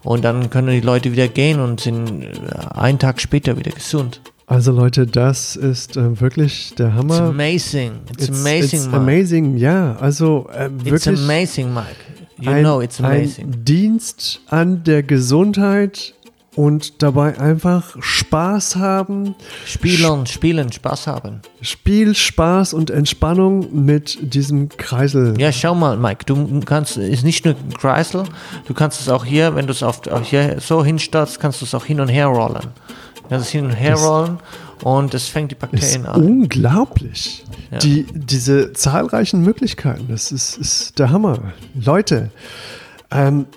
S3: Und dann können die Leute wieder gehen und sind äh, einen Tag später wieder gesund.
S1: Also Leute, das ist äh, wirklich der Hammer. It's
S3: amazing. It's, it's amazing,
S1: it's Mike. amazing, ja. Also äh, wirklich.
S3: It's amazing, Mike. You ein, know it's amazing.
S1: Ein Dienst an der Gesundheit und dabei einfach Spaß haben.
S3: Spielen, spielen, Spaß haben.
S1: Spiel, Spaß und Entspannung mit diesem Kreisel.
S3: Ja, schau mal, Mike, du kannst, ist nicht nur ein Kreisel, du kannst es auch hier, wenn du es auf, hier so hinstellst, kannst du es auch hin und her rollen. Du kannst es hin und her das rollen und es fängt die Bakterien an.
S1: Unglaublich. Ja. Die, diese zahlreichen Möglichkeiten, das ist, ist der Hammer. Leute, ähm,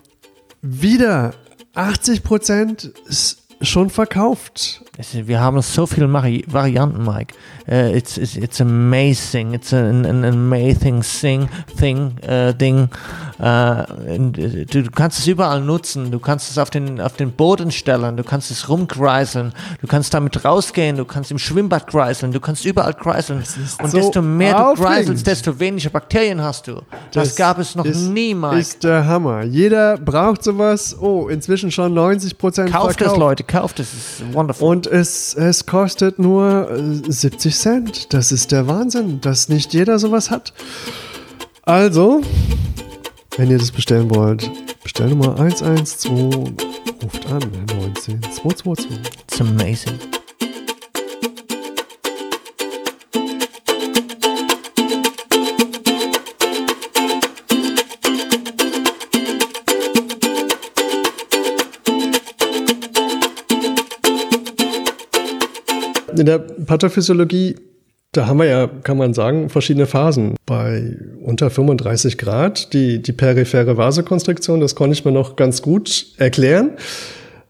S1: wieder 80 Prozent ist schon verkauft.
S3: Wir haben so viele Varianten, Mike. Uh, it's, it's, it's amazing. It's an, an amazing thing, thing, uh, Ding. Uh, du, du, kannst es überall nutzen. Du kannst es auf den, auf den Boden stellen. Du kannst es rumkreiseln. Du kannst damit rausgehen. Du kannst im Schwimmbad kreiseln. Du kannst überall kreiseln. Und so desto mehr aufregend. du kreiselst, desto weniger Bakterien hast du. Das, das gab es noch
S1: ist,
S3: nie, Mike.
S1: ist der Hammer. Jeder braucht sowas. Oh, inzwischen schon 90 Prozent
S3: Kauft es, Leute. Kauft es. Es ist wonderful.
S1: Und es, es kostet nur 70 äh, Cent. Das ist der Wahnsinn, dass nicht jeder sowas hat. Also, Wenn ihr das bestellen wollt, Bestellnummer 112, ruft an 19 222.
S3: It's amazing.
S1: In der Pathophysiologie da haben wir ja, kann man sagen, verschiedene Phasen. Bei unter 35 Grad, die, die periphere Vasokonstriktion, das konnte ich mir noch ganz gut erklären.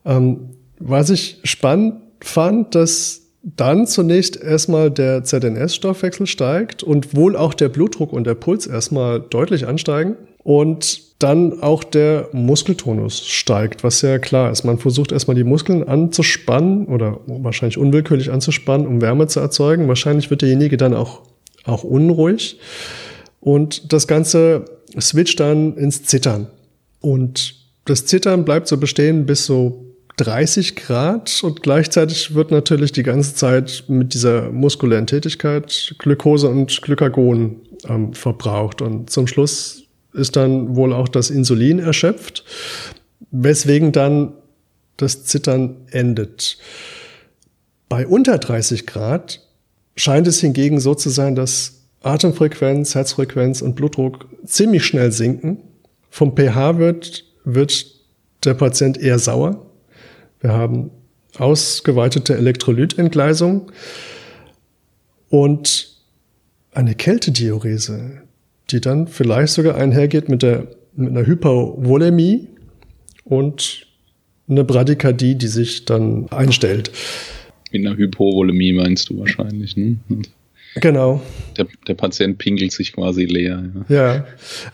S1: Ähm, was ich spannend fand, dass dann zunächst erstmal der ZNS-Stoffwechsel steigt und wohl auch der Blutdruck und der Puls erstmal deutlich ansteigen und dann auch der Muskeltonus steigt, was ja klar ist. Man versucht erstmal die Muskeln anzuspannen oder wahrscheinlich unwillkürlich anzuspannen, um Wärme zu erzeugen. Wahrscheinlich wird derjenige dann auch, auch unruhig und das Ganze switcht dann ins Zittern. Und das Zittern bleibt so bestehen bis so 30 Grad und gleichzeitig wird natürlich die ganze Zeit mit dieser muskulären Tätigkeit Glukose und Glykagon ähm, verbraucht. Und zum Schluss ist dann wohl auch das Insulin erschöpft, weswegen dann das Zittern endet. Bei unter 30 Grad scheint es hingegen so zu sein, dass Atemfrequenz, Herzfrequenz und Blutdruck ziemlich schnell sinken. Vom pH wird, wird der Patient eher sauer wir haben ausgeweitete Elektrolytentgleisung und eine Kältediurese, die dann vielleicht sogar einhergeht mit, der, mit einer Hypovolemie und eine Bradykardie, die sich dann einstellt.
S2: Mit einer Hypovolemie meinst du wahrscheinlich, ne?
S1: Genau.
S2: Der, der Patient pinkelt sich quasi leer.
S1: Ja, ja.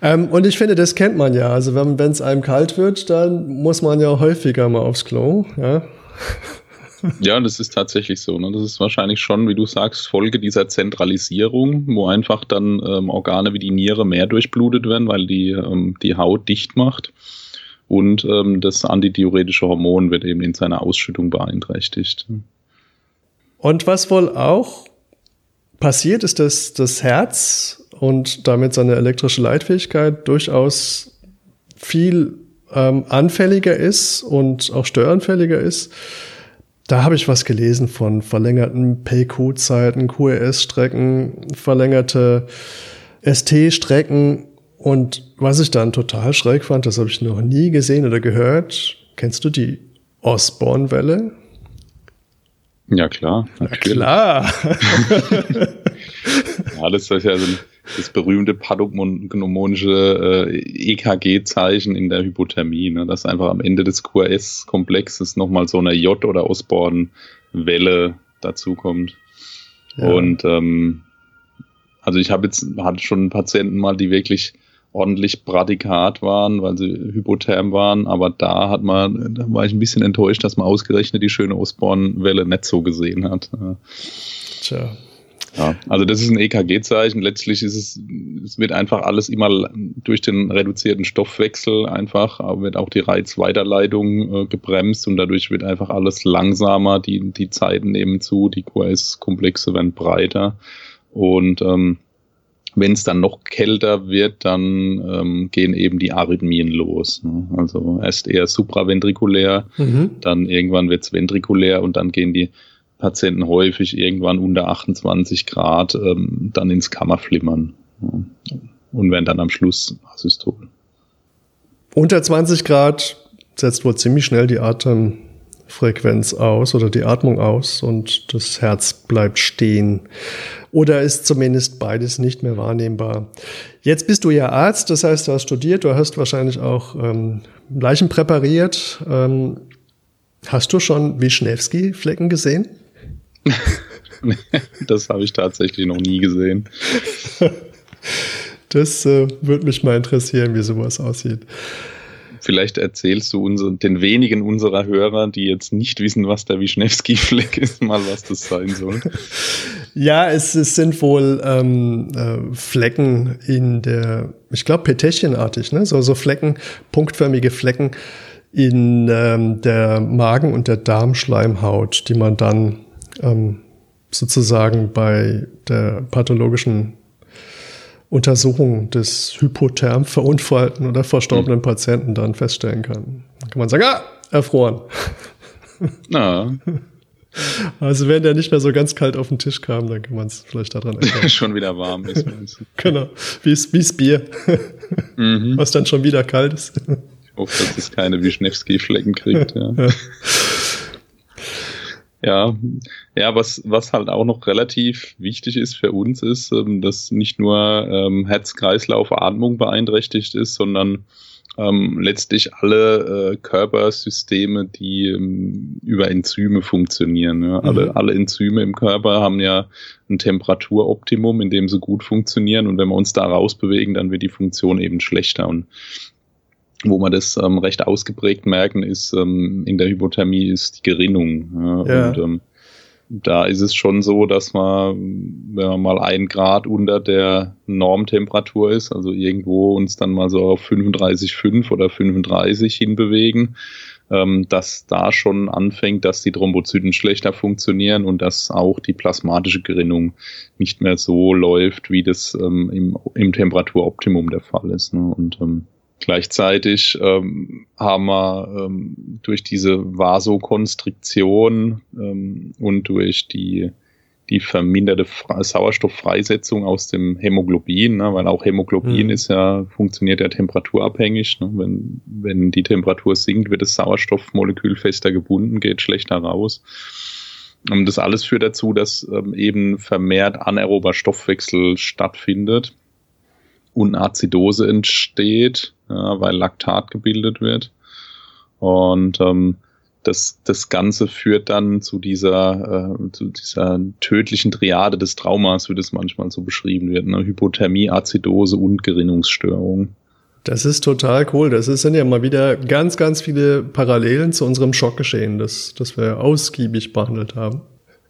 S1: Ähm, und ich finde, das kennt man ja. Also wenn es einem kalt wird, dann muss man ja häufiger mal aufs Klo. Ja,
S2: ja das ist tatsächlich so. Ne? Das ist wahrscheinlich schon, wie du sagst, Folge dieser Zentralisierung, wo einfach dann ähm, Organe wie die Niere mehr durchblutet werden, weil die ähm, die Haut dicht macht. Und ähm, das antidiuretische Hormon wird eben in seiner Ausschüttung beeinträchtigt.
S1: Und was wohl auch passiert, ist, dass das Herz und damit seine elektrische Leitfähigkeit durchaus viel ähm, anfälliger ist und auch störanfälliger ist. Da habe ich was gelesen von verlängerten PQ-Zeiten, QRS-Strecken, verlängerte ST-Strecken. Und was ich dann total schräg fand, das habe ich noch nie gesehen oder gehört. Kennst du die Osborne-Welle?
S2: Ja, klar.
S1: Natürlich. Na klar.
S2: ja, das ist ja so das berühmte pathognomonische äh, EKG-Zeichen in der Hypothermie, ne? dass einfach am Ende des QRS-Komplexes nochmal so eine J- oder Osborn-Welle dazukommt. Ja. Und ähm, also ich habe jetzt, hatte schon Patienten mal, die wirklich ordentlich Bradikat waren, weil sie hypotherm waren, aber da hat man, da war ich ein bisschen enttäuscht, dass man ausgerechnet die schöne Osborn-Welle nicht so gesehen hat. Tja. Ja, also das ist ein EKG-Zeichen. Letztlich ist es, es wird einfach alles immer durch den reduzierten Stoffwechsel einfach, wird auch die Reizweiterleitung äh, gebremst und dadurch wird einfach alles langsamer. Die, die Zeiten nehmen zu, die QRS-Komplexe werden breiter und ähm, wenn es dann noch kälter wird, dann ähm, gehen eben die Arrhythmien los. Ne? Also erst eher supraventrikulär, mhm. dann irgendwann wird's ventrikulär und dann gehen die Patienten häufig irgendwann unter 28 Grad ähm, dann ins Kammerflimmern ne? und werden dann am Schluss Asystol.
S1: Unter 20 Grad setzt wohl ziemlich schnell die Atemfrequenz aus oder die Atmung aus und das Herz bleibt stehen. Oder ist zumindest beides nicht mehr wahrnehmbar. Jetzt bist du ja Arzt, das heißt, du hast studiert, du hast wahrscheinlich auch ähm, Leichen präpariert. Ähm, hast du schon Wischnewski-Flecken gesehen?
S2: das habe ich tatsächlich noch nie gesehen.
S1: Das äh, würde mich mal interessieren, wie sowas aussieht
S2: vielleicht erzählst du unseren, den wenigen unserer Hörer, die jetzt nicht wissen, was der Wischnewski-Fleck ist, mal was das sein soll.
S1: Ja, es, es sind wohl ähm, äh, Flecken in der, ich glaube, Petäschenartig, ne? So, so Flecken, punktförmige Flecken in ähm, der Magen- und der Darmschleimhaut, die man dann ähm, sozusagen bei der pathologischen Untersuchung des hypotherm verunfallten oder verstorbenen mhm. Patienten dann feststellen kann. Dann kann man sagen, ah, erfroren.
S2: Na.
S1: Also wenn der nicht mehr so ganz kalt auf den Tisch kam, dann kann man es vielleicht daran
S2: erkennen. schon wieder warm ist.
S1: genau, wie es Bier, mhm. was dann schon wieder kalt ist.
S2: Ich hoffe, dass es keine Wischnewski-Flecken kriegt. Ja. ja. Ja, ja, was, was halt auch noch relativ wichtig ist für uns ist, ähm, dass nicht nur ähm, Herz-Kreislauf, Atmung beeinträchtigt ist, sondern ähm, letztlich alle äh, Körpersysteme, die ähm, über Enzyme funktionieren. Ja. Alle, mhm. alle Enzyme im Körper haben ja ein Temperaturoptimum, in dem sie gut funktionieren. Und wenn wir uns da rausbewegen, dann wird die Funktion eben schlechter. Und wo man das ähm, recht ausgeprägt merken, ist ähm, in der Hypothermie ist die Gerinnung. Ja, ja. Und ähm, da ist es schon so, dass man, wenn man mal ein Grad unter der Normtemperatur ist, also irgendwo uns dann mal so auf 35,5 oder 35 hinbewegen, ähm, dass da schon anfängt, dass die Thrombozyten schlechter funktionieren und dass auch die plasmatische Gerinnung nicht mehr so läuft, wie das ähm, im, im Temperaturoptimum der Fall ist. Ne? Und ähm, Gleichzeitig ähm, haben wir ähm, durch diese Vasokonstriktion ähm, und durch die, die verminderte Fra Sauerstofffreisetzung aus dem Hämoglobin, ne, weil auch Hämoglobin mhm. ist ja, funktioniert ja temperaturabhängig. Ne, wenn, wenn die Temperatur sinkt, wird das Sauerstoffmolekül fester gebunden, geht schlechter raus. Und das alles führt dazu, dass ähm, eben vermehrt anaerober Stoffwechsel stattfindet und Azidose entsteht ja, weil Laktat gebildet wird. Und ähm, das, das Ganze führt dann zu dieser, äh, zu dieser tödlichen Triade des Traumas, wie das manchmal so beschrieben wird. Ne? Hypothermie, Azidose und Gerinnungsstörung.
S1: Das ist total cool. Das sind ja mal wieder ganz, ganz viele Parallelen zu unserem Schockgeschehen, das, das wir ausgiebig behandelt haben.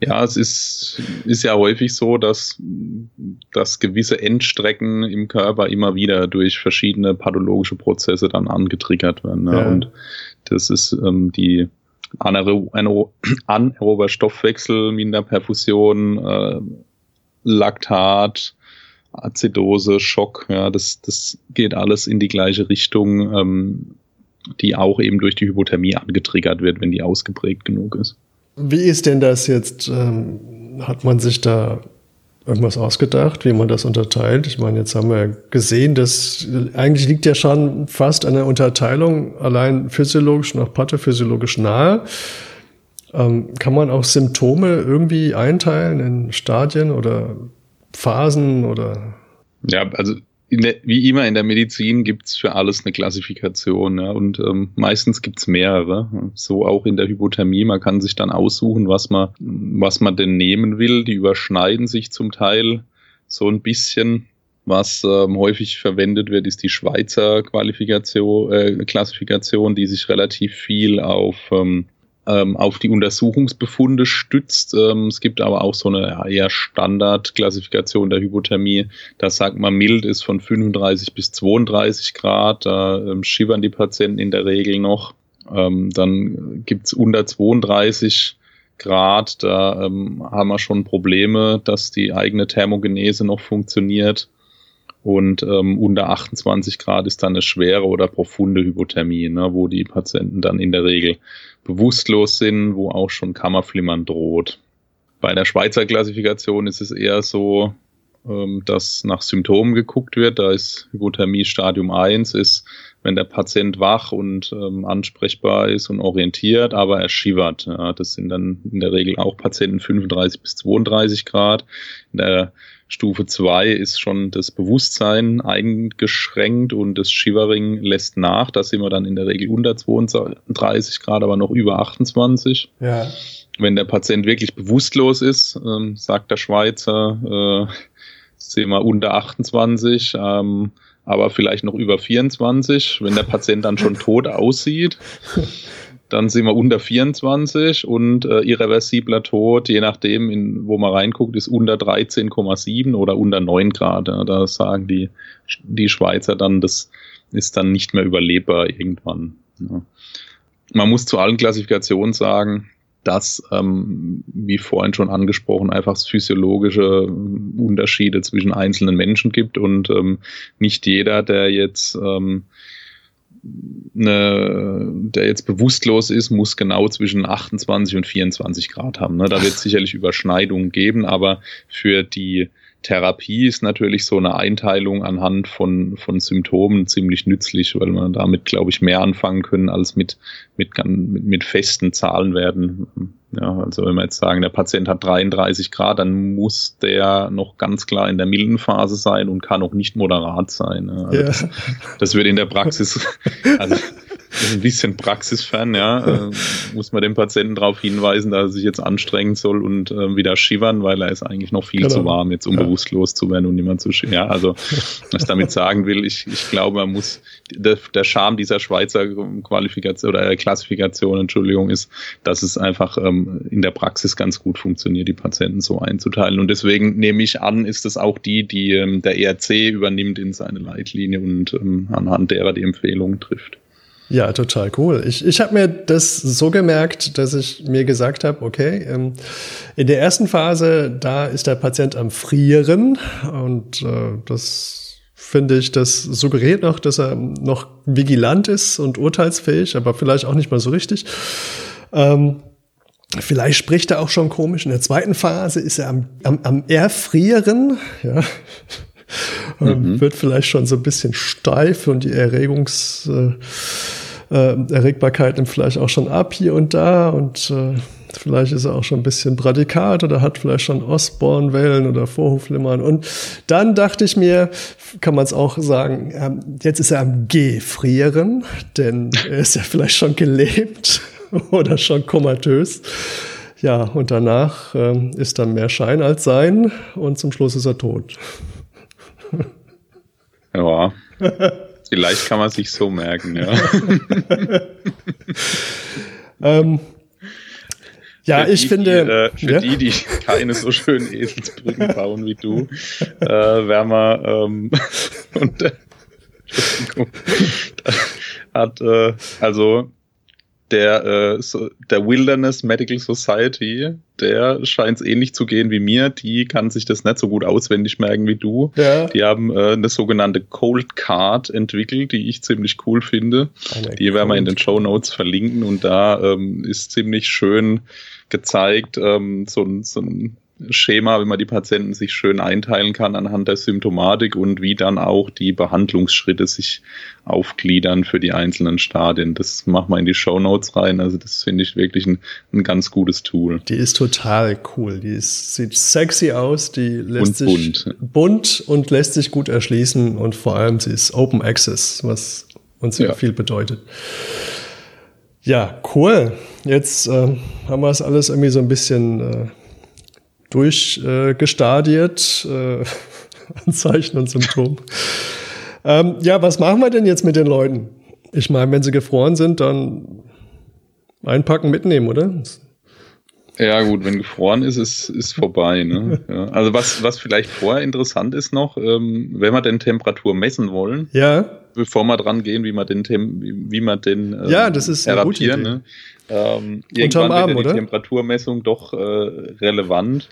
S2: Ja, es ist, ist ja häufig so, dass, dass gewisse Endstrecken im Körper immer wieder durch verschiedene pathologische Prozesse dann angetriggert werden. Ne? Ja. Und das ist ähm, die anaerober Stoffwechsel, Minderperfusion, äh, Laktat, Azidose, Schock, ja, das, das geht alles in die gleiche Richtung, ähm, die auch eben durch die Hypothermie angetriggert wird, wenn die ausgeprägt genug ist.
S1: Wie ist denn das jetzt? Ähm, hat man sich da irgendwas ausgedacht, wie man das unterteilt? Ich meine, jetzt haben wir gesehen, dass eigentlich liegt ja schon fast eine Unterteilung allein physiologisch nach pathophysiologisch nahe. Ähm, kann man auch Symptome irgendwie einteilen in Stadien oder Phasen oder?
S2: Ja, also der, wie immer in der Medizin gibt's für alles eine Klassifikation ja, und ähm, meistens gibt's mehrere. So auch in der Hypothermie. Man kann sich dann aussuchen, was man, was man denn nehmen will. Die überschneiden sich zum Teil so ein bisschen. Was ähm, häufig verwendet wird, ist die Schweizer Qualifikation, äh, Klassifikation, die sich relativ viel auf ähm, ähm, auf die Untersuchungsbefunde stützt. Ähm, es gibt aber auch so eine eher Standardklassifikation der Hypothermie. Da sagt man, mild ist von 35 bis 32 Grad. Da ähm, schibbern die Patienten in der Regel noch. Ähm, dann gibt's unter 32 Grad. Da ähm, haben wir schon Probleme, dass die eigene Thermogenese noch funktioniert. Und ähm, unter 28 Grad ist dann eine schwere oder profunde Hypothermie, ne, wo die Patienten dann in der Regel bewusstlos sind, wo auch schon Kammerflimmern droht. Bei der Schweizer Klassifikation ist es eher so, ähm, dass nach Symptomen geguckt wird. Da ist Hypothermie Stadium 1, ist, wenn der Patient wach und ähm, ansprechbar ist und orientiert, aber er schievert. Ja, das sind dann in der Regel auch Patienten 35 bis 32 Grad. In der Stufe 2 ist schon das Bewusstsein eingeschränkt und das Shivering lässt nach. Da sind wir dann in der Regel unter 32 Grad, aber noch über 28.
S1: Ja.
S2: Wenn der Patient wirklich bewusstlos ist, ähm, sagt der Schweizer, äh, sind wir unter 28, ähm, aber vielleicht noch über 24. Wenn der Patient dann schon tot aussieht, dann sind wir unter 24 und äh, irreversibler Tod, je nachdem, in, wo man reinguckt, ist unter 13,7 oder unter 9 Grad. Ja, da sagen die, die Schweizer dann, das ist dann nicht mehr überlebbar irgendwann. Ja. Man muss zu allen Klassifikationen sagen, dass, ähm, wie vorhin schon angesprochen, einfach physiologische Unterschiede zwischen einzelnen Menschen gibt und ähm, nicht jeder, der jetzt ähm, eine, der jetzt bewusstlos ist, muss genau zwischen 28 und 24 Grad haben. Ne? Da wird es sicherlich Überschneidungen geben, aber für die Therapie ist natürlich so eine Einteilung anhand von, von Symptomen ziemlich nützlich, weil man damit, glaube ich, mehr anfangen können als mit, mit, mit, mit festen Zahlenwerten. Ja, also wenn wir jetzt sagen, der Patient hat 33 Grad, dann muss der noch ganz klar in der milden Phase sein und kann auch nicht moderat sein. Also ja. das, das wird in der Praxis, also ein bisschen praxisfern, ja, äh, muss man dem Patienten darauf hinweisen, dass er sich jetzt anstrengen soll und äh, wieder schiwern, weil er ist eigentlich noch viel genau. zu warm, jetzt um ja. bewusstlos zu werden und niemand zu Ja, also was ich damit sagen will, ich, ich glaube, man muss der, der Charme dieser Schweizer Qualifikation oder Klassifikation, Entschuldigung, ist, dass es einfach ähm, in der Praxis ganz gut funktioniert, die Patienten so einzuteilen. Und deswegen nehme ich an, ist das auch die, die ähm, der ERC übernimmt in seine Leitlinie und ähm, anhand derer die Empfehlungen trifft.
S1: Ja, total cool. Ich, ich habe mir das so gemerkt, dass ich mir gesagt habe, okay, ähm, in der ersten Phase, da ist der Patient am Frieren und äh, das finde ich, das suggeriert noch, dass er noch vigilant ist und urteilsfähig, aber vielleicht auch nicht mal so richtig. Ähm, vielleicht spricht er auch schon komisch. In der zweiten Phase ist er am, am, am Erfrieren, ja. Mhm. wird vielleicht schon so ein bisschen steif und die Erregungs, äh, äh, Erregbarkeit nimmt vielleicht auch schon ab hier und da und äh, vielleicht ist er auch schon ein bisschen Bradikat oder hat vielleicht schon Osborne-Wellen oder Vorhofflimmern. Und dann dachte ich mir, kann man es auch sagen, ähm, jetzt ist er am Gefrieren, denn er ist ja vielleicht schon gelebt oder schon komatös. Ja, und danach ähm, ist dann mehr Schein als Sein und zum Schluss ist er tot.
S2: ja. Vielleicht kann man sich so merken, ja.
S1: ähm, ja,
S2: für
S1: ich
S2: die,
S1: finde.
S2: Die, äh, für ja? die, die keine so schönen Eselsbrücken bauen wie du, äh, wir ähm, und äh, hat äh, also der, äh, so, der Wilderness Medical Society, der scheint es ähnlich zu gehen wie mir. Die kann sich das nicht so gut auswendig merken wie du. Ja. Die haben äh, eine sogenannte Cold Card entwickelt, die ich ziemlich cool finde. Eine die werden wir in den Show Notes verlinken und da ähm, ist ziemlich schön gezeigt, ähm, so, so ein Schema, wie man die Patienten sich schön einteilen kann anhand der Symptomatik und wie dann auch die Behandlungsschritte sich aufgliedern für die einzelnen Stadien. Das machen wir in die Show Notes rein. Also das finde ich wirklich ein, ein ganz gutes Tool.
S1: Die ist total cool. Die ist, sieht sexy aus, die lässt
S2: und sich bunt.
S1: bunt und lässt sich gut erschließen und vor allem sie ist Open Access, was uns ja. viel bedeutet. Ja, cool. Jetzt äh, haben wir es alles irgendwie so ein bisschen äh, durchgestadiert, äh, Anzeichen und Symptom. ähm, ja, was machen wir denn jetzt mit den Leuten? Ich meine, wenn sie gefroren sind, dann einpacken, mitnehmen, oder?
S2: Ja, gut, wenn gefroren ist, ist, ist vorbei. Ne? Ja. Also was, was vielleicht vorher interessant ist noch, ähm, wenn wir denn Temperatur messen wollen,
S1: ja.
S2: bevor wir dran gehen, wie wir den Tem wie wir den
S1: ähm, ja, das ist therapieren.
S2: Ne? Ähm, irgendwann Arm, wird ja die oder? Temperaturmessung doch äh, relevant.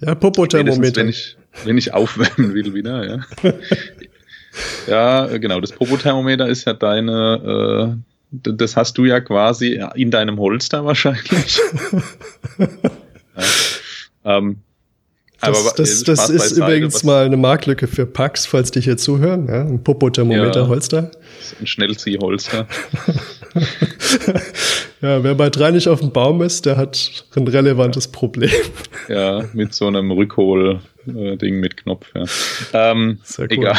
S1: Ja, Popothermometer.
S2: Wenn ich, wenn ich aufwärmen will wieder, ja. ja, genau. Das Popothermometer ist ja deine, äh, das hast du ja quasi in deinem Holster wahrscheinlich. ja. ähm,
S1: das, aber das, das ist beiseite, übrigens mal eine Marktlücke für Pax, falls die hier zuhören. Ja? Ein Popothermometer-Holster.
S2: Ja, ein Schnellziehholster.
S1: ja, wer bei drei nicht auf dem Baum ist, der hat ein relevantes Problem.
S2: Ja, mit so einem Rückhol-Ding mit Knopf. Ja. Ähm, Sehr cool. Egal.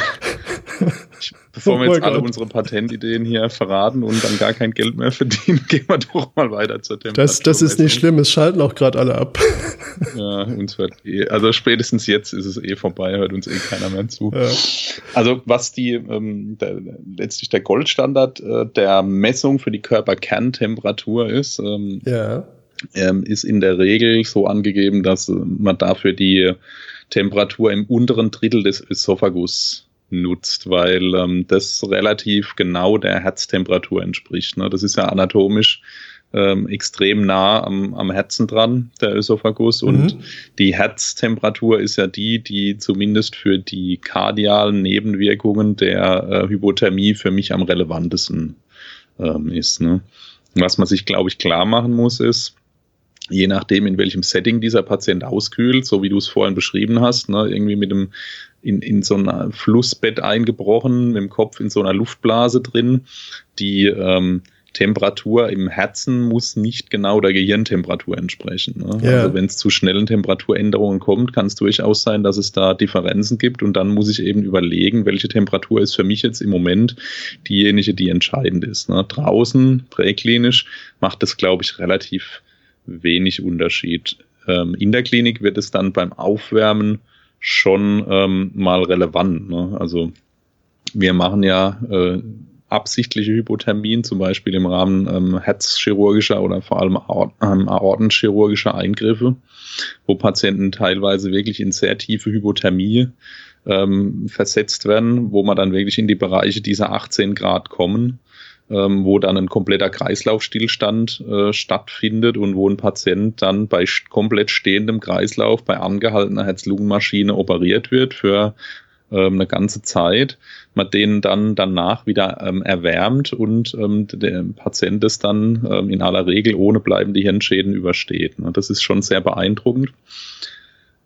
S2: Ich, bevor oh wir jetzt alle Gott. unsere Patentideen hier verraten und dann gar kein Geld mehr verdienen, gehen wir doch mal weiter zur
S1: Temperatur. Das, das ist nicht schlimm, es schalten auch gerade alle ab.
S2: Ja, uns hört eh, also spätestens jetzt ist es eh vorbei, hört uns eh keiner mehr zu. Ja. Also was die, ähm, der, letztlich der Goldstandard äh, der Messung für die Körperkerntemperatur ist, ähm, ja. ähm, ist in der Regel so angegeben, dass man dafür die Temperatur im unteren Drittel des Esophagus nutzt, weil ähm, das relativ genau der Herztemperatur entspricht. Ne? Das ist ja anatomisch ähm, extrem nah am, am Herzen dran, der Ösophagus. Und mhm. die Herztemperatur ist ja die, die zumindest für die kardialen Nebenwirkungen der äh, Hypothermie für mich am relevantesten ähm, ist. Ne? Was man sich, glaube ich, klar machen muss, ist, je nachdem, in welchem Setting dieser Patient auskühlt, so wie du es vorhin beschrieben hast, ne, irgendwie mit dem in, in so ein Flussbett eingebrochen, mit dem Kopf in so einer Luftblase drin, die ähm, Temperatur im Herzen muss nicht genau der Gehirntemperatur entsprechen. Ne? Ja. Also wenn es zu schnellen Temperaturänderungen kommt, kann es durchaus sein, dass es da Differenzen gibt und dann muss ich eben überlegen, welche Temperatur ist für mich jetzt im Moment diejenige, die entscheidend ist. Ne? Draußen, präklinisch, macht das, glaube ich, relativ wenig Unterschied. Ähm, in der Klinik wird es dann beim Aufwärmen schon ähm, mal relevant. Ne? Also wir machen ja äh, absichtliche Hypothermien, zum Beispiel im Rahmen ähm, herzchirurgischer oder vor allem ähm, aortenchirurgischer Eingriffe, wo Patienten teilweise wirklich in sehr tiefe Hypothermie ähm, versetzt werden, wo man dann wirklich in die Bereiche dieser 18 Grad kommen, ähm, wo dann ein kompletter Kreislaufstillstand äh, stattfindet und wo ein Patient dann bei komplett stehendem Kreislauf bei angehaltener Herz-Lungen-Maschine operiert wird für ähm, eine ganze Zeit, man den dann danach wieder ähm, erwärmt und ähm, der Patient es dann ähm, in aller Regel ohne bleibende Hirnschäden übersteht. Ne? Das ist schon sehr beeindruckend.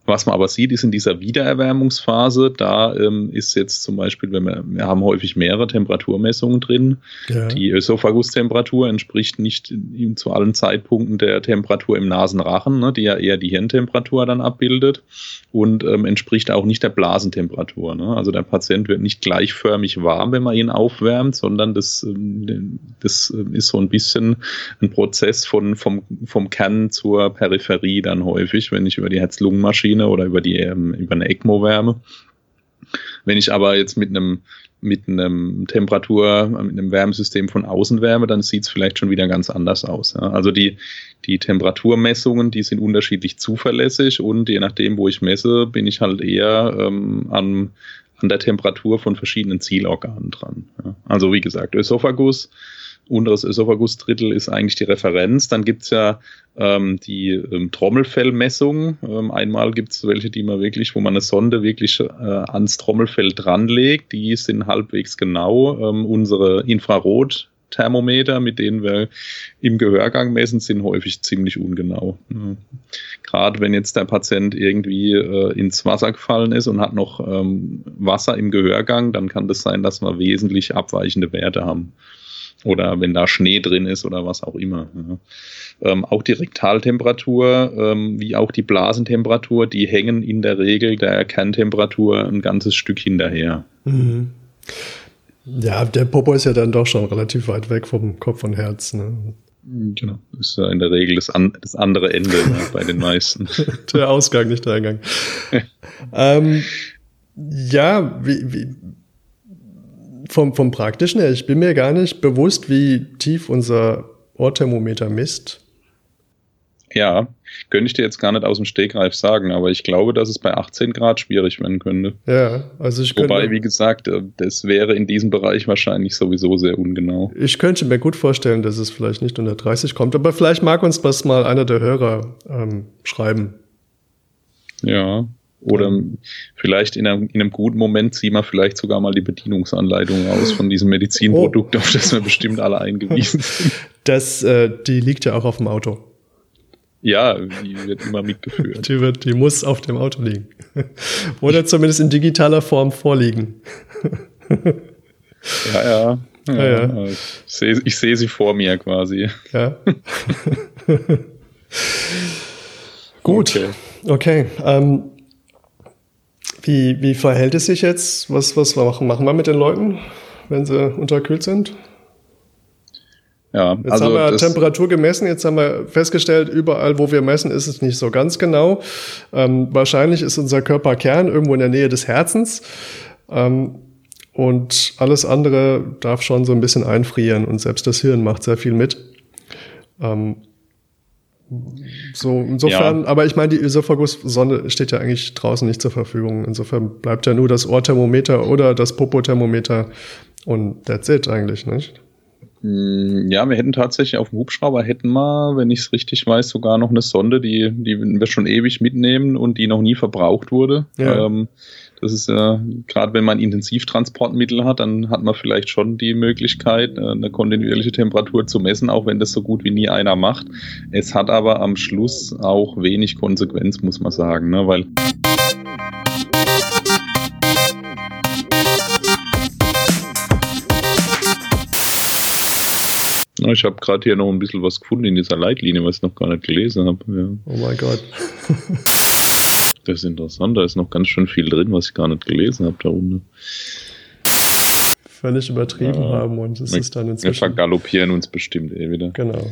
S2: Was man aber sieht, ist in dieser Wiedererwärmungsphase, da ähm, ist jetzt zum Beispiel, wenn wir, wir haben häufig mehrere Temperaturmessungen drin. Ja. Die Ösophagustemperatur entspricht nicht in, zu allen Zeitpunkten der Temperatur im Nasenrachen, ne, die ja eher die Hirntemperatur dann abbildet und ähm, entspricht auch nicht der Blasentemperatur. Ne? Also der Patient wird nicht gleichförmig warm, wenn man ihn aufwärmt, sondern das, ähm, das ähm, ist so ein bisschen ein Prozess von, vom, vom Kern zur Peripherie dann häufig, wenn ich über die Herz-Lungen-Maschine Maschine oder über die ähm, über eine ECMO-Wärme. Wenn ich aber jetzt mit einem mit einem Temperatur, mit einem Wärmesystem von außen wärme, dann sieht es vielleicht schon wieder ganz anders aus. Ja. Also die, die Temperaturmessungen, die sind unterschiedlich zuverlässig und je nachdem, wo ich messe, bin ich halt eher ähm, an, an der Temperatur von verschiedenen Zielorganen dran. Ja. Also wie gesagt, Ösophagus unteres Ösophagusdrittel ist eigentlich die Referenz. Dann gibt's ja ähm, die ähm, Trommelfellmessung. Ähm, einmal gibt's welche, die man wirklich, wo man eine Sonde wirklich äh, ans Trommelfell dranlegt. Die sind halbwegs genau. Ähm, unsere Infrarot Thermometer, mit denen wir im Gehörgang messen, sind häufig ziemlich ungenau. Ja. Gerade wenn jetzt der Patient irgendwie äh, ins Wasser gefallen ist und hat noch ähm, Wasser im Gehörgang, dann kann das sein, dass wir wesentlich abweichende Werte haben oder wenn da Schnee drin ist oder was auch immer. Ja. Ähm, auch die Rektaltemperatur ähm, wie auch die Blasentemperatur, die hängen in der Regel der Kerntemperatur ein ganzes Stück hinterher. Mhm.
S1: Ja, der Popo ist ja dann doch schon relativ weit weg vom Kopf und Herz. Ne?
S2: Genau, ist ja in der Regel das, an, das andere Ende ne, bei den meisten.
S1: der Ausgang, nicht der Eingang. ähm, ja, wie, wie, vom, vom Praktischen her, ich bin mir gar nicht bewusst, wie tief unser Ohrthermometer misst.
S2: Ja, könnte ich dir jetzt gar nicht aus dem Stegreif sagen, aber ich glaube, dass es bei 18 Grad schwierig werden könnte.
S1: Ja, also ich
S2: könnte. Wobei, wie gesagt, äh, das wäre in diesem Bereich wahrscheinlich sowieso sehr ungenau.
S1: Ich könnte mir gut vorstellen, dass es vielleicht nicht unter 30 kommt, aber vielleicht mag uns das mal einer der Hörer ähm, schreiben.
S2: Ja, oder vielleicht in einem, in einem, guten Moment ziehen wir vielleicht sogar mal die Bedienungsanleitung aus von diesem Medizinprodukt, oh. auf das wir bestimmt alle eingewiesen sind.
S1: Das, äh, die liegt ja auch auf dem Auto.
S2: Ja, die wird immer mitgeführt.
S1: Die, wird, die muss auf dem Auto liegen. Oder zumindest in digitaler Form vorliegen.
S2: ja, ja. ja, ja, ja. Ich sehe seh sie vor mir quasi.
S1: Ja. Gut. Okay. okay. Ähm, wie, wie verhält es sich jetzt? Was, was machen, machen wir mit den Leuten, wenn sie unterkühlt sind? Ja, jetzt also haben wir Temperatur gemessen, jetzt haben wir festgestellt, überall, wo wir messen, ist es nicht so ganz genau. Ähm, wahrscheinlich ist unser Körperkern irgendwo in der Nähe des Herzens. Ähm, und alles andere darf schon so ein bisschen einfrieren und selbst das Hirn macht sehr viel mit. Ähm, so, insofern, ja. aber ich meine, die Ösophagus-Sonde steht ja eigentlich draußen nicht zur Verfügung. Insofern bleibt ja nur das Ohrthermometer oder das Popothermometer und that's it eigentlich, nicht?
S2: Hm, ja, wir hätten tatsächlich auf dem Hubschrauber hätten wir, wenn ich es richtig weiß, sogar noch eine Sonde, die, die wir schon ewig mitnehmen und die noch nie verbraucht wurde. Ja. Ähm, das ist ja, äh, gerade wenn man Intensivtransportmittel hat, dann hat man vielleicht schon die Möglichkeit, äh, eine kontinuierliche Temperatur zu messen, auch wenn das so gut wie nie einer macht. Es hat aber am Schluss auch wenig Konsequenz, muss man sagen, ne? weil Ich habe gerade hier noch ein bisschen was gefunden in dieser Leitlinie, was ich noch gar nicht gelesen habe. Ja.
S1: Oh mein Gott.
S2: das ist interessant, da ist noch ganz schön viel drin, was ich gar nicht gelesen habe da unten.
S1: Völlig übertrieben ja. haben und es ist dann inzwischen.
S2: Wir vergaloppieren uns bestimmt eh wieder.
S1: Genau.